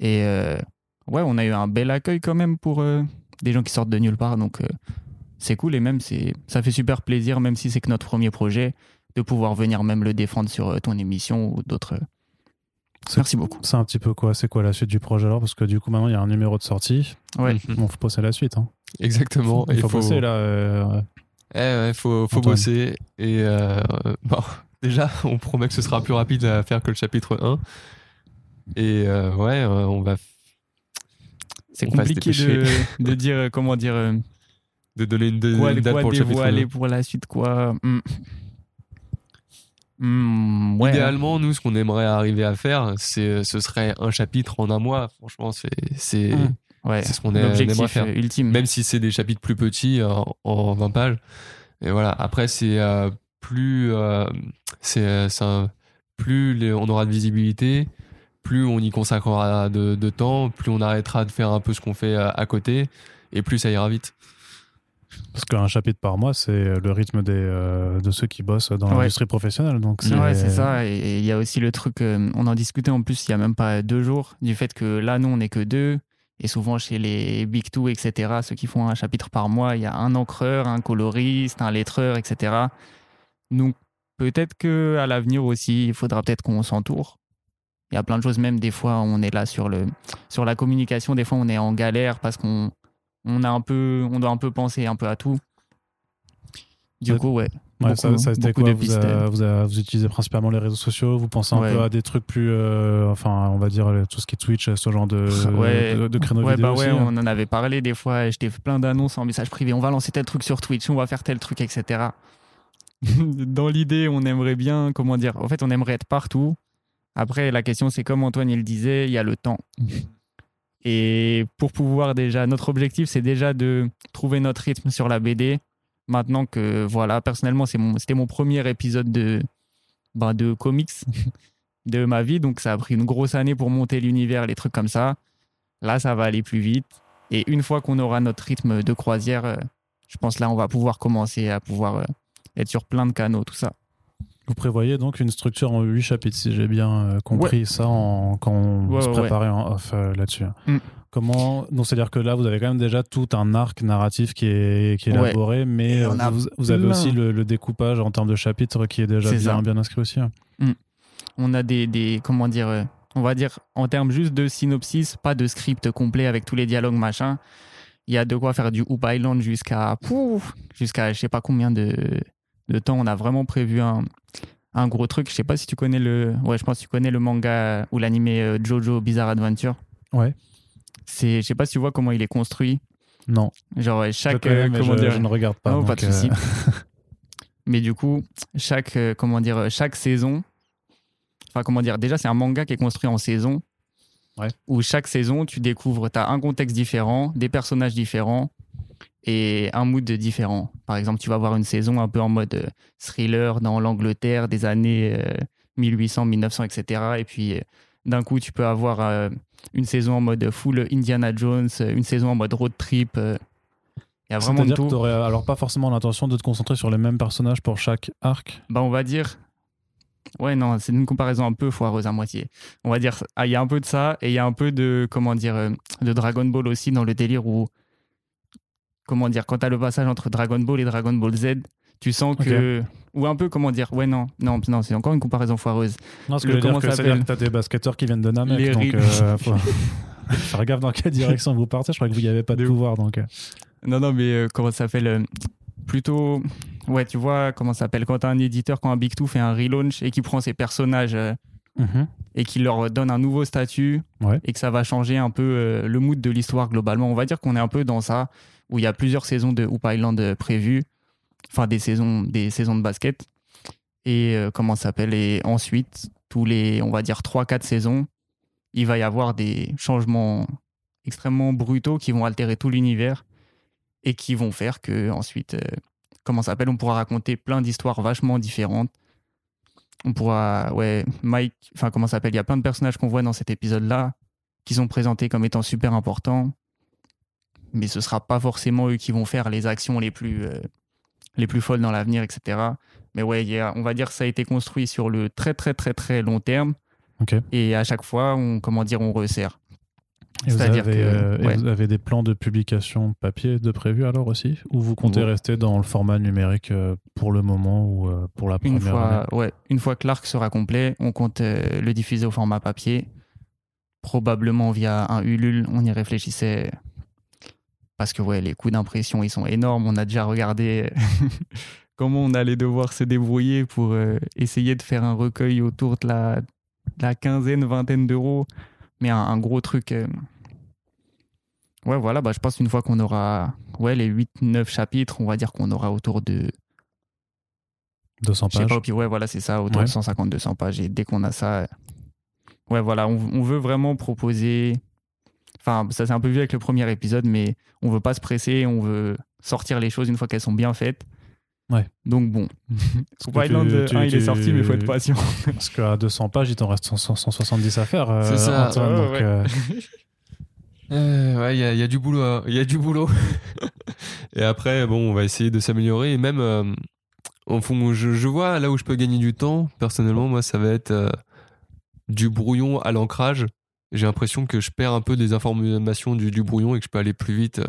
Et euh, ouais, on a eu un bel accueil quand même pour euh, des gens qui sortent de nulle part. Donc euh, c'est cool et même ça fait super plaisir, même si c'est que notre premier projet, de pouvoir venir même le défendre sur ton émission ou d'autres. Merci beaucoup. C'est un petit peu quoi C'est quoi la suite du projet alors? Parce que du coup maintenant il y a un numéro de sortie. Ouais. Mhm. Bon, faut passer à la suite. Hein. Exactement. Il faut, passer là. euh, Eh ouais, faut, faut bosser. Et euh, bon, déjà, on promet que ce sera plus rapide à faire que le chapitre 1. Et euh, ouais, euh, on va C'est compliqué de, de dire comment dire euh, de donner une, de- quoi, une date quoi pour le chapitre dévoiler 1. pour la suite quoi. Hmm. Hmm, ouais. Idéalement, nous, ce qu'on aimerait arriver à faire, c'est, ce serait un chapitre en un mois. Franchement, c'est, c'est. Ouais. c'est ce qu'on a- aimerait faire. euh, ultime. Même si c'est des chapitres plus petits, en, en 20 pages. Et voilà. Après, c'est euh, plus, euh, c'est, euh, c'est un- plus les- on aura de visibilité, plus on y consacrera de, de temps, plus on arrêtera de faire un peu ce qu'on fait à, à côté, et plus ça ira vite. Parce qu'un chapitre par mois, c'est le rythme des, euh, de ceux qui bossent dans Ouais. l'industrie professionnelle. Donc Ouais, c'est ça. Et il y a aussi le truc, euh, on en discutait en plus il y a même pas deux jours, du fait que là, nous, on n'est que deux. Et souvent, chez les Big Two, etc., ceux qui font un chapitre par mois, il y a un encreur, un coloriste, un lettreur, etc. Donc, peut-être que à l'avenir aussi, il faudra peut-être qu'on s'entoure. Il y a plein de choses, même des fois, on est là sur, le, sur la communication, des fois, on est en galère parce qu'on on a un peu, on doit un peu penser un peu à tout. Du Ouais. coup, ouais. Ouais, beaucoup- ça, ça c'était beaucoup quoi de vous, a- vous, a- vous utilisez principalement les réseaux sociaux Vous pensez un Ouais. peu à des trucs plus. euh, enfin, on va dire tout ce qui est Twitch, ce genre de, de, de créneaux ouais, vidéo bah aussi, hein. on en avait parlé des fois. et fait plein d'annonces en message privé. On va lancer tel truc sur Twitch, on va faire tel truc, etc. Dans l'idée, on aimerait bien, comment dire, en fait, on aimerait être partout. Après, la question, c'est comme Antoine il le disait, il y a le temps. Et pour pouvoir déjà, notre objectif, c'est déjà de trouver notre rythme sur la BD. Maintenant que, voilà, personnellement, c'était mon premier épisode de, ben, de comics de ma vie. Donc, ça a pris une grosse année pour monter l'univers, les trucs comme ça. Là, ça va aller plus vite. Et une fois qu'on aura notre rythme de croisière, euh, je pense là, on va pouvoir commencer à pouvoir euh, être sur plein de canaux, tout ça. Vous prévoyez donc une structure en 8 chapitres, si j'ai bien euh, compris ça en, quand on Ouais, se ouais, préparait en off euh, là-dessus. Mm. Comment donc c'est-à-dire que là vous avez quand même déjà tout un arc narratif qui est, qui est Ouais. élaboré, mais a vous, avez aussi le, le découpage en termes de chapitres qui est déjà bien, ça. bien inscrit aussi. hein. On a des, des comment dire, euh, on va dire en termes juste de synopsis, pas de script complet avec tous les dialogues machin. Il y a de quoi faire du Hoop Island jusqu'à jusqu'à je sais pas combien de, de temps. On a vraiment prévu un, un gros truc. Je sais pas si tu connais le, ouais, je pense que tu connais le manga ou l'animé euh, Jojo Bizarre Adventure. Ouais. C'est, je sais pas si tu vois comment il est construit. Non, Genre euh, je, chaque, connais, euh, mais comment je, dire, je ne regarde pas. Non, pas de euh, souci. Mais du coup, chaque, comment dire, chaque saison, enfin, comment dire, déjà, c'est un manga qui est construit en saison. Ouais. Où chaque saison, tu découvres, tu as un contexte différent, des personnages différents et un mood différent. Par exemple, tu vas avoir une saison un peu en mode euh, thriller dans l'Angleterre des années euh, 1800, 1900, etc. Et puis, euh, d'un coup, tu peux avoir euh, une saison en mode full Indiana Jones, une saison en mode road trip. Il y a vraiment de que tout. t'aurais alors pas forcément l'intention de te concentrer sur les mêmes personnages pour chaque arc? Bah, on va dire. Ouais, non, c'est une comparaison un peu foireuse à moitié. On va dire, ah, il y a un peu de ça et il y a un peu de, comment dire, de Dragon Ball aussi dans le délire où, comment dire, quand t'as le passage entre Dragon Ball et Dragon Ball Z, tu sens que. Ou un peu, comment dire, ouais, non, non, non, c'est encore une comparaison foireuse. Non, ce que Le- je veux dire, comment que ça c'est-à-dire que s'appelle t'as des basketteurs qui viennent de Namek, Les donc euh, faut faire gaffe dans quelle direction vous partez. Je crois que vous n'y avez pas de De pouvoir, donc. euh. Non, non, mais euh, comment ça s'appelle euh, Plutôt. Ouais, tu vois, comment ça s'appelle Quand t'as un éditeur, quand un Big Two fait un relaunch et qui prend ses personnages. euh, Mhm. et qui leur donne un nouveau statut Ouais. et que ça va changer un peu euh, le mood de l'histoire globalement. On va dire qu'on est un peu dans ça, où il y a plusieurs saisons de Hoop Island euh, prévues, enfin des saisons, des saisons de basket. Et euh, comment ça s'appelle? Et ensuite, tous les, on va dire, 3-4 saisons, il va y avoir des changements extrêmement brutaux qui vont altérer tout l'univers et qui vont faire que ensuite, euh, comment ça s'appelle? On pourra raconter plein d'histoires vachement différentes. On pourra ouais Mike enfin comment ça s'appelle? Il y a plein de personnages qu'on voit dans cet épisode là qui sont présentés comme étant super importants mais ce sera pas forcément eux qui vont faire les actions les plus euh, les plus folles dans l'avenir etc mais ouais il y a- on va dire que ça a été construit sur le très très très très long terme. Et à chaque fois on comment dire on resserre. Et vous, avez, que, euh, et vous avez des plans de publication papier de prévu alors aussi? Ou vous comptez Ouais. rester dans le format numérique euh, pour le moment ou pour la une première année? fois ouais une fois que l'arc sera complet on compte le diffuser au format papier. Probablement via un Ulule on y réfléchissait parce que ouais les coûts d'impression ils sont énormes on a déjà regardé comment on allait devoir se débrouiller pour euh, essayer de faire un recueil autour de la, de la quinzaine vingtaine d'euros mais un, un gros truc euh. ouais voilà bah je pense une fois qu'on aura ouais les 8 9 chapitres on va dire qu'on aura autour de 200 je sais pages. pas, puis ouais, voilà, c'est ça, autour Ouais. de 150-200 pages. Et dès qu'on a ça, euh, ouais, voilà, on, on veut vraiment proposer. Enfin, ça s'est un peu vu avec le premier épisode, mais on veut pas se presser, on veut sortir les choses une fois qu'elles sont bien faites. Ouais. Donc bon, que Hoop Island tu- tu- 1, il est sorti, mais il faut être patient. Parce qu'à 200 pages, il t'en reste 100 170 à faire. euh, C'est ça, Antoine, ouais, donc, ouais. euh, Euh, ouais, il y, a- il y a du boulot. hein. Il y a du boulot. et après, bon, on va essayer de s'améliorer. Et même, euh, au fond, je, je vois là où je peux gagner du temps. Personnellement, moi, ça va être euh, du brouillon à l'ancrage. J'ai l'impression que je perds un peu des informations du, brouillon et que je peux aller plus vite euh,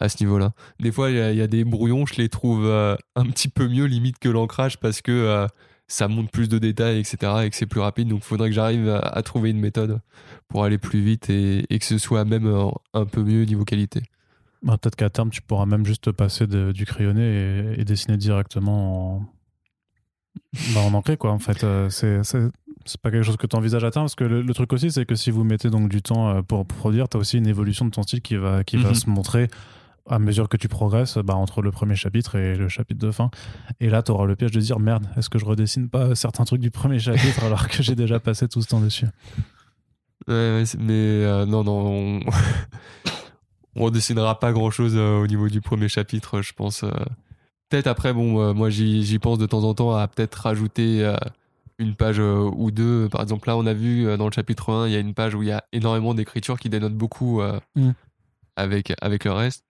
à ce niveau-là. Des fois, il y, a- des brouillons, je les trouve euh, un petit peu mieux limite que l'ancrage parce que euh, ça montre plus de détails, etc. et que c'est plus rapide. Donc, il faudrait que j'arrive à, trouver une méthode pour aller plus vite et, que ce soit même un peu mieux niveau qualité. bah, Peut-être qu'à terme, tu pourras même juste te passer du crayonné et, dessiner directement en, bah. Quoi. En fait, c'est c'est- pas quelque chose que tu envisages terme. Parce que le, le truc aussi, c'est que si vous mettez donc du temps euh, pour produire, tu as aussi une évolution de ton style qui va, qui va Mhm. se montrer à mesure que tu progresses bah, entre le premier chapitre et le chapitre de fin. Et là, tu auras le piège de dire merde, est-ce que je redessine pas certains trucs du premier chapitre alors que j'ai déjà passé tout ce temps dessus? Ouais, mais euh, non, non, on... on redessinera pas grand chose au niveau du premier chapitre, je pense. euh. Peut-être après, bon, euh, moi j'y pense de temps en temps à peut-être rajouter euh, une page euh, ou deux. Par exemple, là, on a vu euh, dans le chapitre 1, il y a une page où il y a énormément d'écriture qui dénote beaucoup euh, Mm. avec, avec le reste.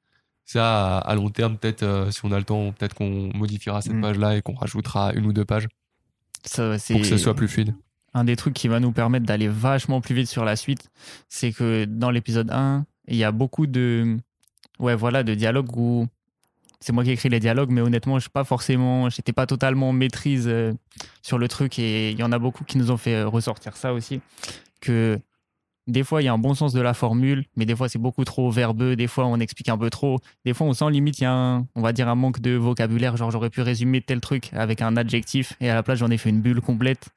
Ça, à, long terme, peut-être, si on a le temps, peut-être qu'on modifiera cette Mm. page-là et qu'on rajoutera une ou deux pages Ça, c'est pour que ce soit plus fluide. un des trucs qui va nous permettre d'aller vachement plus vite sur la suite, c'est que dans l'épisode 1, il y a beaucoup de ouais voilà de dialogues où c'est moi qui écris les dialogues, mais honnêtement, je suis pas forcément, j'étais pas totalement en maîtrise euh, sur le truc et il y en a beaucoup qui nous ont fait euh, ressortir ça aussi que des fois il y a un bon sens de la formule, mais des fois c'est beaucoup trop verbeux, des fois on explique un peu trop, des fois on sent limite il y a un, on va dire un manque de vocabulaire, genre j'aurais pu résumer tel truc avec un adjectif et à la place j'en ai fait une bulle complète.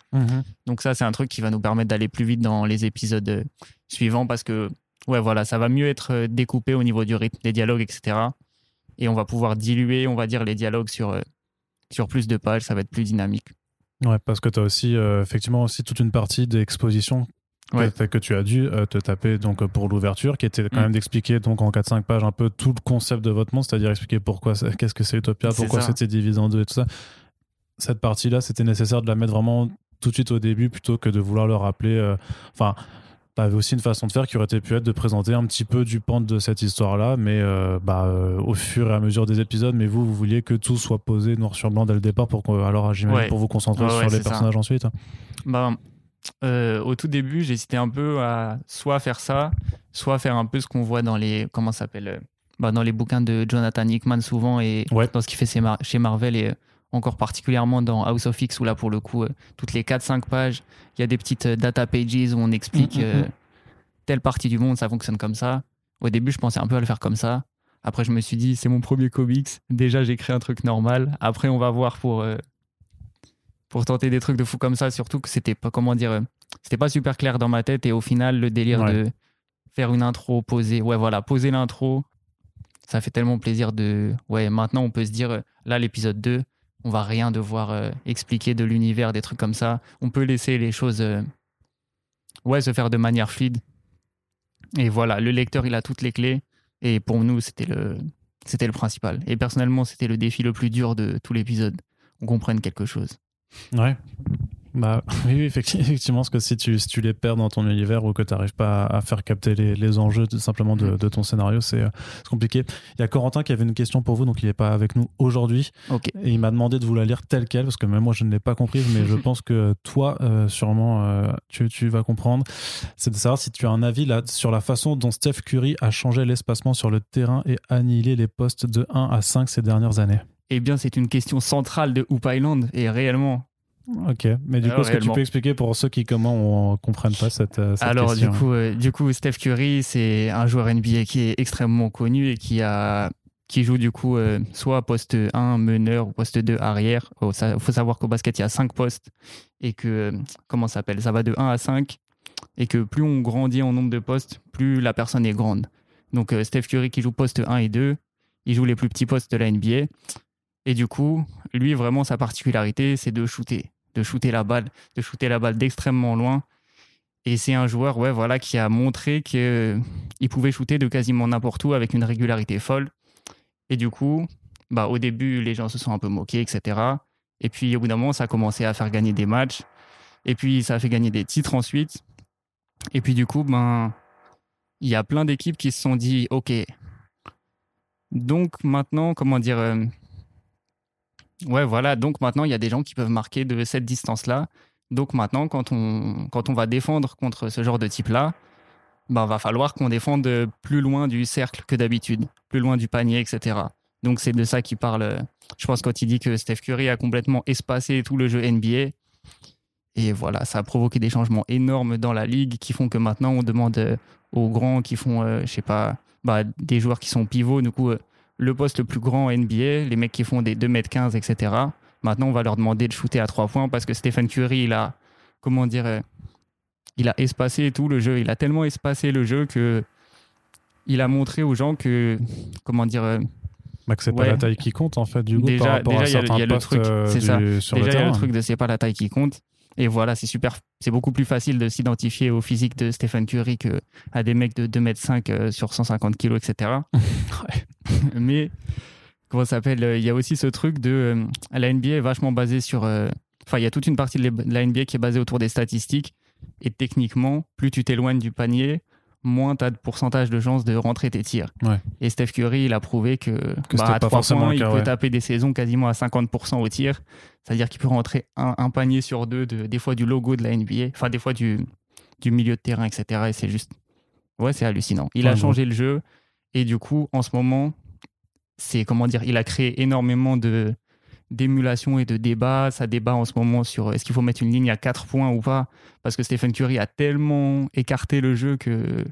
Donc ça, c'est un truc qui va nous permettre d'aller plus vite dans les épisodes euh, suivants parce que, ouais, voilà, ça va mieux être découpé au niveau du rythme des dialogues, etc. Et on va pouvoir diluer, on va dire, les dialogues sur, euh, sur plus de pages, ça va être plus dynamique. Ouais, parce que tu as aussi euh, effectivement aussi toute une partie d'exposition que- Ouais. que, tu as dû euh, te taper donc pour l'ouverture, qui était quand Mm. même d'expliquer donc en 4-5 pages un peu tout le concept de votre monde, c'est-à-dire expliquer pourquoi qu'est-ce que c'est Utopia, pourquoi c'était divisé en deux et tout ça. Cette partie-là, c'était nécessaire de la mettre vraiment tout de suite au début plutôt que de vouloir le rappeler. euh, T'avais aussi une façon de faire qui aurait pu être de présenter un petit peu du pan de cette histoire-là, mais euh, bah, euh, au fur et à mesure des épisodes. Mais vous, vous vouliez que tout soit posé noir sur blanc dès le départ pour alors j'imagine Ouais. pour vous concentrer Ouais, sur ouais, les ça. personnages ensuite. Bah, euh, au tout début, j'hésitais un peu à soit faire ça, soit faire un peu ce qu'on voit dans les comment s'appelle bah, dans les bouquins de Jonathan Hickman souvent et dans ce qu'il fait chez Mar- chez Marvel et encore particulièrement dans House of X où là pour le coup euh, toutes les 4-5 pages il y a des petites euh, data pages où on explique Mm, mm, euh, mm. telle partie du monde ça fonctionne comme ça. Au début je pensais un peu à le faire comme ça. Après je me suis dit c'est mon premier comics. Déjà j'ai créé un truc normal. Après on va voir pour euh, pour tenter des trucs de fou comme ça, surtout que c'était pas, comment dire, c'était pas super clair dans ma tête et au final, le délire Ouais. de faire une intro, poser, ouais, voilà, poser l'intro, ça fait tellement plaisir de, ouais, maintenant on peut se dire, là, l'épisode 2, on va rien devoir euh, expliquer de l'univers, des trucs comme ça. On peut laisser les choses, euh, ouais, se faire de manière fluide. Et voilà, le lecteur, il a toutes les clés. Et pour nous, c'était le, c'était le principal. Et personnellement, c'était le défi le plus dur de tout l'épisode. On comprenne quelque chose. Ouais. Bah, oui, oui, effecti- effectivement, parce que si tu, si tu les perds dans ton univers ou que tu n'arrives pas à, faire capter les, les enjeux de- simplement de, Mm. de ton scénario, c'est euh, c'est compliqué. Il y a Corentin qui avait une question pour vous, donc il n'est pas avec nous aujourd'hui. Ok. Et il m'a demandé de vous la lire telle qu'elle, parce que même moi je ne l'ai pas comprise, mais je pense que toi, euh, sûrement, euh, tu, tu vas comprendre. C'est de savoir si tu as un avis là, sur la façon dont Steph Curry a changé l'espacement sur le terrain et annihilé les postes de 1 à 5 ces dernières années. Eh bien, c'est une question centrale de Hoop Island. Et réellement, Ok, mais du Alors, coup, est-ce que tu peux expliquer pour ceux qui comment on comprennent pas cette, euh, cette Alors question du coup, euh, du coup, Steph Curry, c'est un joueur NBA qui est extrêmement connu et qui a qui joue du coup euh, soit poste 1 meneur ou poste 2 arrière. Il faut savoir qu'au basket, il y a 5 postes et que comment ça s'appelle? Ça va de 1 à 5 et que plus on grandit en nombre de postes, plus la personne est grande. Donc euh, Steph Curry qui joue poste 1 et 2, il joue les plus petits postes de la NBA et du coup, lui vraiment sa particularité, c'est de shooter, de shooter la balle, de shooter la balle d'extrêmement loin et c'est un joueur ouais, voilà, qui a montré qu'il pouvait shooter de quasiment n'importe où avec une régularité folle. Et du coup, bah, au début, les gens se sont un peu moqués, etc. Et puis, au bout d'un moment, ça a commencé à faire gagner des matchs. Et puis, ça a fait gagner des titres ensuite. Et puis, du coup, ben, il y a plein d'équipes qui se sont dit, OK, donc maintenant, comment dire... Ouais, voilà. Donc maintenant, il y a des gens qui peuvent marquer de cette distance-là. Donc maintenant, quand on, va défendre contre ce genre de type-là, ben, va falloir qu'on défende plus loin du cercle que d'habitude, plus loin du panier, etc. Donc c'est de ça qu'il parle. Je pense quand il dit que Steph Curry a complètement espacé tout le jeu NBA. Et voilà, ça a provoqué des changements énormes dans la ligue qui font que maintenant on demande aux grands qui font, euh, je sais pas, bah, des joueurs qui sont pivots, du coup, euh, le poste le plus grand en NBA, les mecs qui font des 2m15, etc. Maintenant, on va leur demander de shooter à 3 points parce que Stephen Curry, il a, comment dire, il a espacé tout le jeu. Il a tellement espacé le jeu que il a montré aux gens que, comment dire, Bah, que c'est pas la taille qui compte en fait du coup Déjà- par rapport déjà, à il y a- y le truc, euh, du- ça. sur déjà il y a le truc de c'est pas la taille qui compte. Et voilà, c'est super, c'est beaucoup plus facile de s'identifier au physique de Stephen Curry que à des mecs de 2m5 euh, sur 150 kg, etc. Mais comment ça s'appelle euh, Il y a aussi ce truc de euh, la NBA est vachement basée sur. euh, Enfin, il y a toute une partie de la- NBA qui est basée autour des statistiques. Et techniquement, plus tu t'éloignes du panier, moins tu as de pourcentage de chances de rentrer tes tirs. Ouais. Et Steph Curry, il a prouvé que, Que bah, à pas 3 forcément points, il peut ouais. taper des saisons quasiment à 50% au tir. C'est-à-dire qu'il peut rentrer un, un panier sur deux, de, des fois du logo de la NBA, enfin des fois du, du milieu de terrain, etc. Et c'est juste. Ouais, c'est hallucinant. Il Ouais, a changé le jeu. Et du coup, en ce moment, c'est comment dire, il a créé énormément de d'émulation et de débats. Ça débat en ce moment sur est-ce qu'il faut mettre une ligne à 4 points ou pas? Parce que Stephen Curry a tellement écarté le jeu que.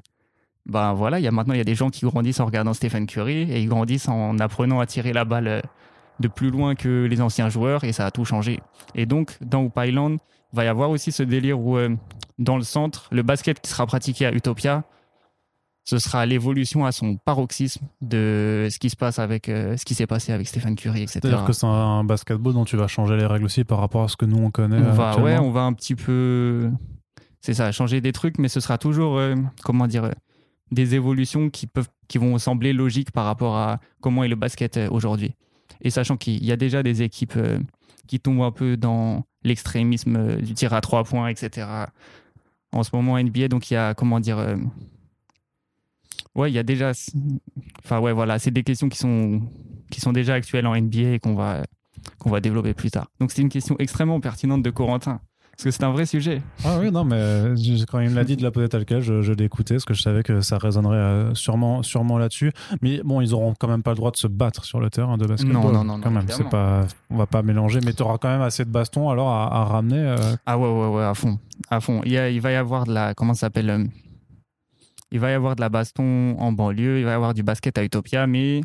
Ben voilà, il y a maintenant il y a des gens qui grandissent en regardant Stephen Curry et ils grandissent en apprenant à tirer la balle euh, de plus loin que les anciens joueurs et ça a tout changé. Et donc dans Hoop Island, va y avoir aussi ce délire où euh, dans le centre, le basket qui sera pratiqué à Utopia, ce sera l'évolution à son paroxysme de ce qui se passe avec euh, ce qui s'est passé avec Stephen Curry, etc. C'est-à-dire que c'est un basketball dont tu vas changer les règles aussi par rapport à ce que nous on connaît. on va, ouais, on va un petit peu, c'est ça, changer des trucs, mais ce sera toujours, euh, comment dire, euh, des évolutions qui peuvent, qui vont sembler logiques par rapport à comment est le basket aujourd'hui. Et sachant qu'il y a déjà des équipes euh, qui tombent un peu dans l'extrémisme du tir à trois points, etc. En ce moment NBA, donc il y a comment dire. Ouais, il y a déjà. Enfin ouais, voilà, c'est des questions qui sont qui sont déjà actuelles en NBA et qu'on va qu'on va développer plus tard. Donc c'est une question extrêmement pertinente de Corentin. Parce que c'est un vrai sujet. Ah oui, non, mais quand il me l'a dit de la poser tel quel, je, je l'ai écouté parce que je savais que ça résonnerait euh, sûrement, sûrement là-dessus. Mais bon, ils auront quand même pas le droit de se battre sur le terrain de basketball. Non, non, non, Quand non, même, c'est pas, on va pas mélanger, mais tu auras quand même assez de bastons alors à, à ramener. euh, Ah ouais, ouais, ouais, à fond. À fond. Il, y a- il va y avoir de la. Comment ça s'appelle euh, Il va y avoir de la baston en banlieue, il va y avoir du basket à Utopia, mais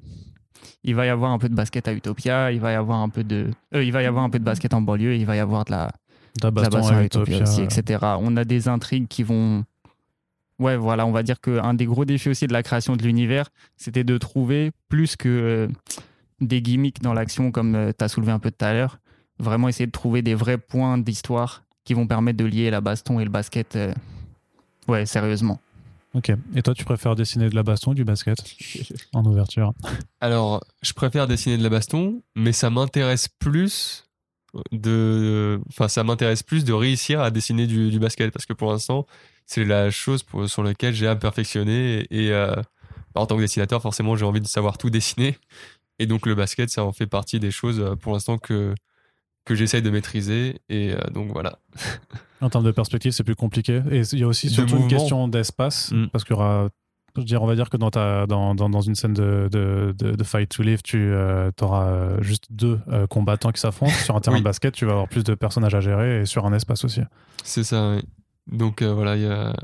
il va y avoir un peu de basket à Utopia, il va y avoir un peu de. euh, il va y avoir un peu de basket en banlieue, il va y avoir de la, de la de la baston baston à à Utopia Utopia. aussi, etc. On a des intrigues qui vont. Ouais, voilà, on va dire qu'un des gros défis aussi de la création de l'univers, c'était de trouver plus que euh, des gimmicks dans l'action, comme tu as soulevé un peu tout à l'heure, vraiment essayer de trouver des vrais points d'histoire qui vont permettre de lier la baston et le basket. euh, Ouais, sérieusement. Ok. Et toi, tu préfères dessiner de la baston ou du basket en ouverture? Alors, je préfère dessiner de la baston, mais ça m'intéresse plus de, enfin, ça m'intéresse plus de réussir à dessiner du, du basket parce que pour l'instant, c'est la chose pour- sur laquelle j'ai à me perfectionner et euh, en tant que dessinateur, forcément, j'ai envie de savoir tout dessiner et donc le basket, ça en fait partie des choses euh, pour l'instant que que j'essaye de maîtriser et euh, donc voilà. En termes de perspective, c'est plus compliqué. Et il y a aussi surtout une question d'espace, Mm. parce qu'il y aura. Je veux dire, on va dire que dans, ta, dans, dans, dans une scène de, de, de, de Fight to Live, tu auras juste deux euh, combattants qui s'affrontent. Sur un terrain Oui. de basket, tu vas avoir plus de personnages à gérer et sur un espace aussi. C'est ça. oui. Donc euh, voilà, il y a...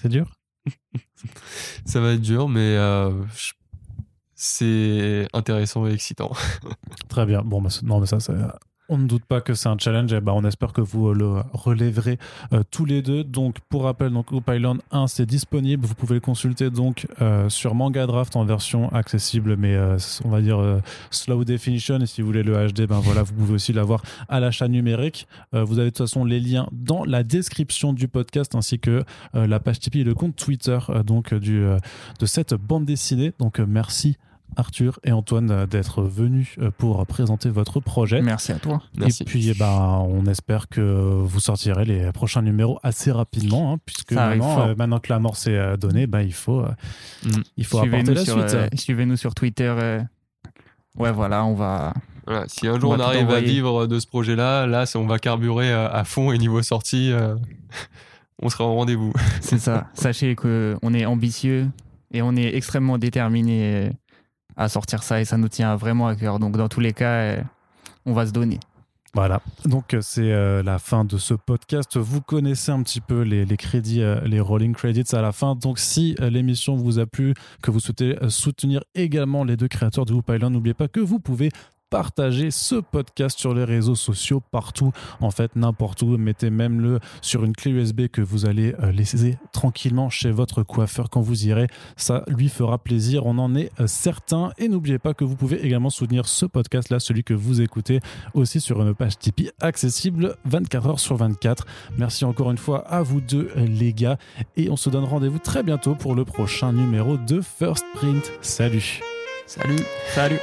C'est dur? Ça va être dur, mais euh, je- c'est intéressant et excitant. Très bien. Bon, bah, non, mais ça, on ne doute pas que c'est un challenge. Et bah, on espère que vous euh, le relèverez euh, tous les deux. Donc, pour rappel, donc, Pylon 1, c'est disponible. Vous pouvez le consulter donc euh, sur Manga Draft en version accessible, mais on va dire slow definition. Et si vous voulez le HD, ben voilà, vous pouvez aussi l'avoir à l'achat numérique. Vous avez de toute façon les liens dans la description du podcast ainsi que la page Tipeee et le compte Twitter donc du, de cette bande dessinée. Donc, merci. Arthur et Antoine euh, d'être venus euh, pour présenter votre projet. Merci à toi. Merci. Et puis, eh ben, on espère que vous sortirez les prochains numéros assez rapidement, hein, puisque maintenant, euh, maintenant que l'amorce est euh, donnée, ben, il faut, euh, Mm. il faut apporter la sur, suite. euh, suivez-nous sur Twitter. euh, Ouais, voilà, on va. Voilà, si un jour On arrive à vivre de ce projet-là, là, on va carburer à, fond et niveau sortie, euh, on sera au rendez-vous. C'est ça. Sachez qu'on est ambitieux et on est extrêmement déterminé euh, à sortir ça et ça nous tient vraiment à cœur. Donc, dans tous les cas, euh, on va se donner. Voilà, donc euh, c'est euh, la fin de ce podcast. Vous connaissez un petit peu les, crédits, les rolling credits à la fin. Donc si l'émission vous a plu, que vous souhaitez soutenir également les deux créateurs de Whoop n'oubliez pas que vous pouvez partager ce podcast sur les réseaux sociaux partout, en fait n'importe où. Mettez même le sur une clé USB que vous allez euh, laisser tranquillement chez votre coiffeur quand vous irez. Ça lui fera plaisir, on en est euh, certain. Et n'oubliez pas que vous pouvez également soutenir ce podcast-là, celui que vous écoutez aussi sur une page Tipeee accessible 24 heures sur 24. Merci encore une fois à vous deux les gars et on se donne rendez-vous très bientôt pour le prochain numéro de First Print. Salut Salut Salut